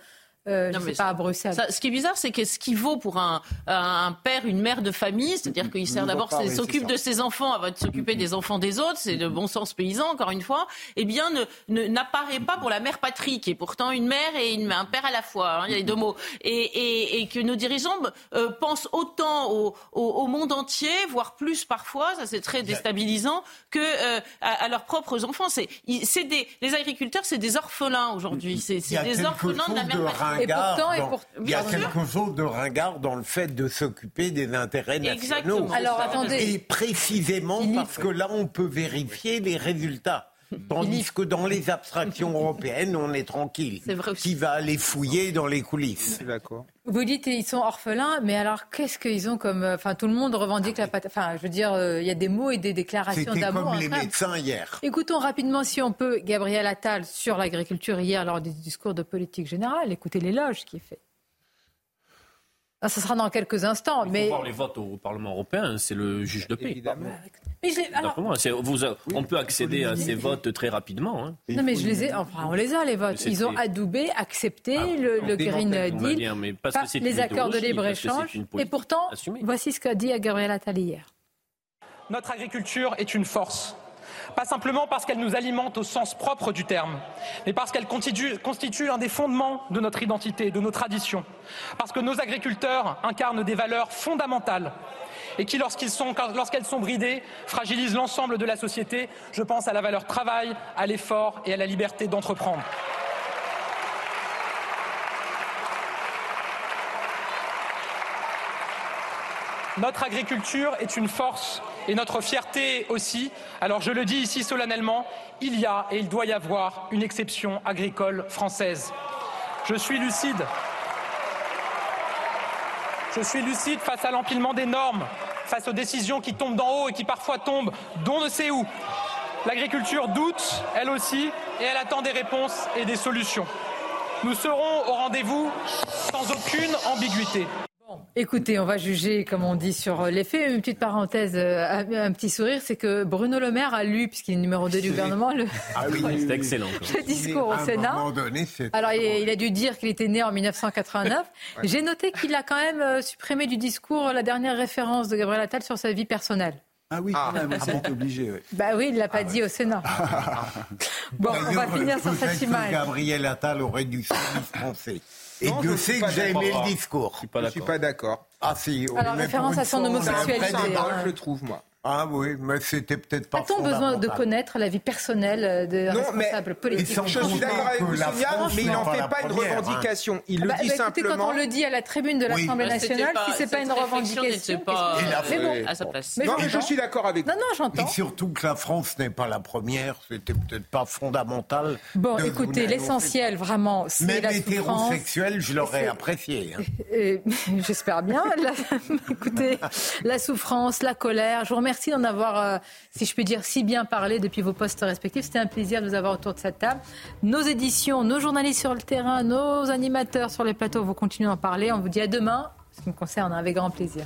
euh, sais pas, à Bruxelles.
ce qui est bizarre, c'est que ce qui vaut pour un, un père, une mère de famille, c'est-à-dire qu'il sert d'abord, s'occupe de ses enfants avant de s'occuper des enfants des autres, c'est de bon sens paysan, encore une fois, eh bien, ne, n'apparaît pas pour la mère patrie, qui est pourtant une mère et une, un père à la fois, hein, il y a les deux mots, et, et, et que nos dirigeants euh, pensent autant au, au, monde entier, voire plus parfois, ça c'est très déstabilisant, que euh, à, leurs propres enfants. C'est, c'est des, les agriculteurs, c'est des orphelins aujourd'hui, c'est, des orphelins de la mère patrie
il y a quelque chose de ringard dans le fait de s'occuper des intérêts nationaux.
Alors attendez.
Et précisément parce que là, on peut vérifier les résultats. Tandis que dans les abstractions européennes, on est tranquille. C'est vrai Qui va aller fouiller dans les coulisses
D'accord. Vous dites ils sont orphelins, mais alors qu'est-ce qu'ils ont comme. Euh, enfin, tout le monde revendique la patate. Enfin, je veux dire, euh, il y a des mots et des déclarations d'amour.
comme les médecins hier.
Écoutons rapidement, si on peut, Gabriel Attal sur l'agriculture hier lors du discours de politique générale. Écoutez l'éloge qui est fait. Ah, ce sera dans quelques instants.
Il
mais...
voir les votes au Parlement européen, c'est le juge de paix.
Évidemment.
on peut accéder à ces votes très rapidement. Hein.
Non, mais je les ai, enfin, on les a, les votes. Ils ont adoubé, accepté ah, le, Green Deal, les accords de libre-échange. Et pourtant, voici ce qu'a dit Gabriel Attal hier.
Notre agriculture est une force pas simplement parce qu'elle nous alimente au sens propre du terme, mais parce qu'elle constitue, un des fondements de notre identité, de nos traditions, parce que nos agriculteurs incarnent des valeurs fondamentales et qui, lorsqu'elles sont, sont bridées, fragilisent l'ensemble de la société. Je pense à la valeur travail, à l'effort et à la liberté d'entreprendre. Notre agriculture est une force et notre fierté aussi. Alors je le dis ici solennellement, il y a et il doit y avoir une exception agricole française. Je suis lucide. Je suis lucide face à l'empilement des normes, face aux décisions qui tombent d'en haut et qui parfois tombent d'on ne sait où. L'agriculture doute, elle aussi, et elle attend des réponses et des solutions. Nous serons au rendez-vous sans aucune ambiguïté.
Écoutez, on va juger, comme on dit, sur l'effet. Une petite parenthèse, euh, un petit sourire, c'est que Bruno Le Maire a lu, puisqu'il est numéro 2 du gouvernement, le,
Ah
excellent.
le discours au Sénat.
Donné,
Alors, il, il a dû dire qu'il était né en 1989. J'ai noté qu'il a quand même euh, supprimé du discours la dernière référence de Gabriel Attal sur sa vie personnelle.
Ah oui, quand même, c'est obligé. oui.
Bah oui, il ne l'a pas dit au Sénat. Bon, on va finir sur cette image.
Gabriel Attal aurait dû se français. Et
Non,
Dieu
je
sait que j'ai aimé le discours.
Je suis pas d'accord.
Ah si,
Alors, référence à son
on a un
homosexualité,
vrai débat.
hein.
Je le trouve, moi.
Ah oui, mais c'était peut-être pas
A-t-on besoin de connaître la vie personnelle euh, de
Non, mais
responsables politiques
sans
Je suis d'accord avec vous, mais il n'en fait pas une
première, hein.
revendication. Il
Bah,
le dit
bah, écoutez,
simplement.
quand on le dit à la tribune de l'Assemblée
Bah,
nationale,
pas-
si c'est pas une revendication,
pas,
que- mais bon.
à sa place.
Mais
Non,
je-
mais je suis d'accord avec
Non,
vous.
non, j'entends.
Et surtout que la France n'est pas la première, c'était peut-être pas fondamental.
Bon, écoutez, l'essentiel, vraiment, c'est
Même
la souffrance.
hétérosexuel, je l'aurais apprécié. hein.
J'espère bien. La- écoutez, la souffrance, la colère. Je vous remercie d'en avoir, euh, si je peux dire, si bien parlé depuis vos postes respectifs. C'était un plaisir de vous avoir autour de cette table. Nos éditions, nos journalistes sur le terrain, nos animateurs sur les plateaux, vous continuez d'en parler. On vous dit à demain. Ce qui me concerne, avec grand plaisir.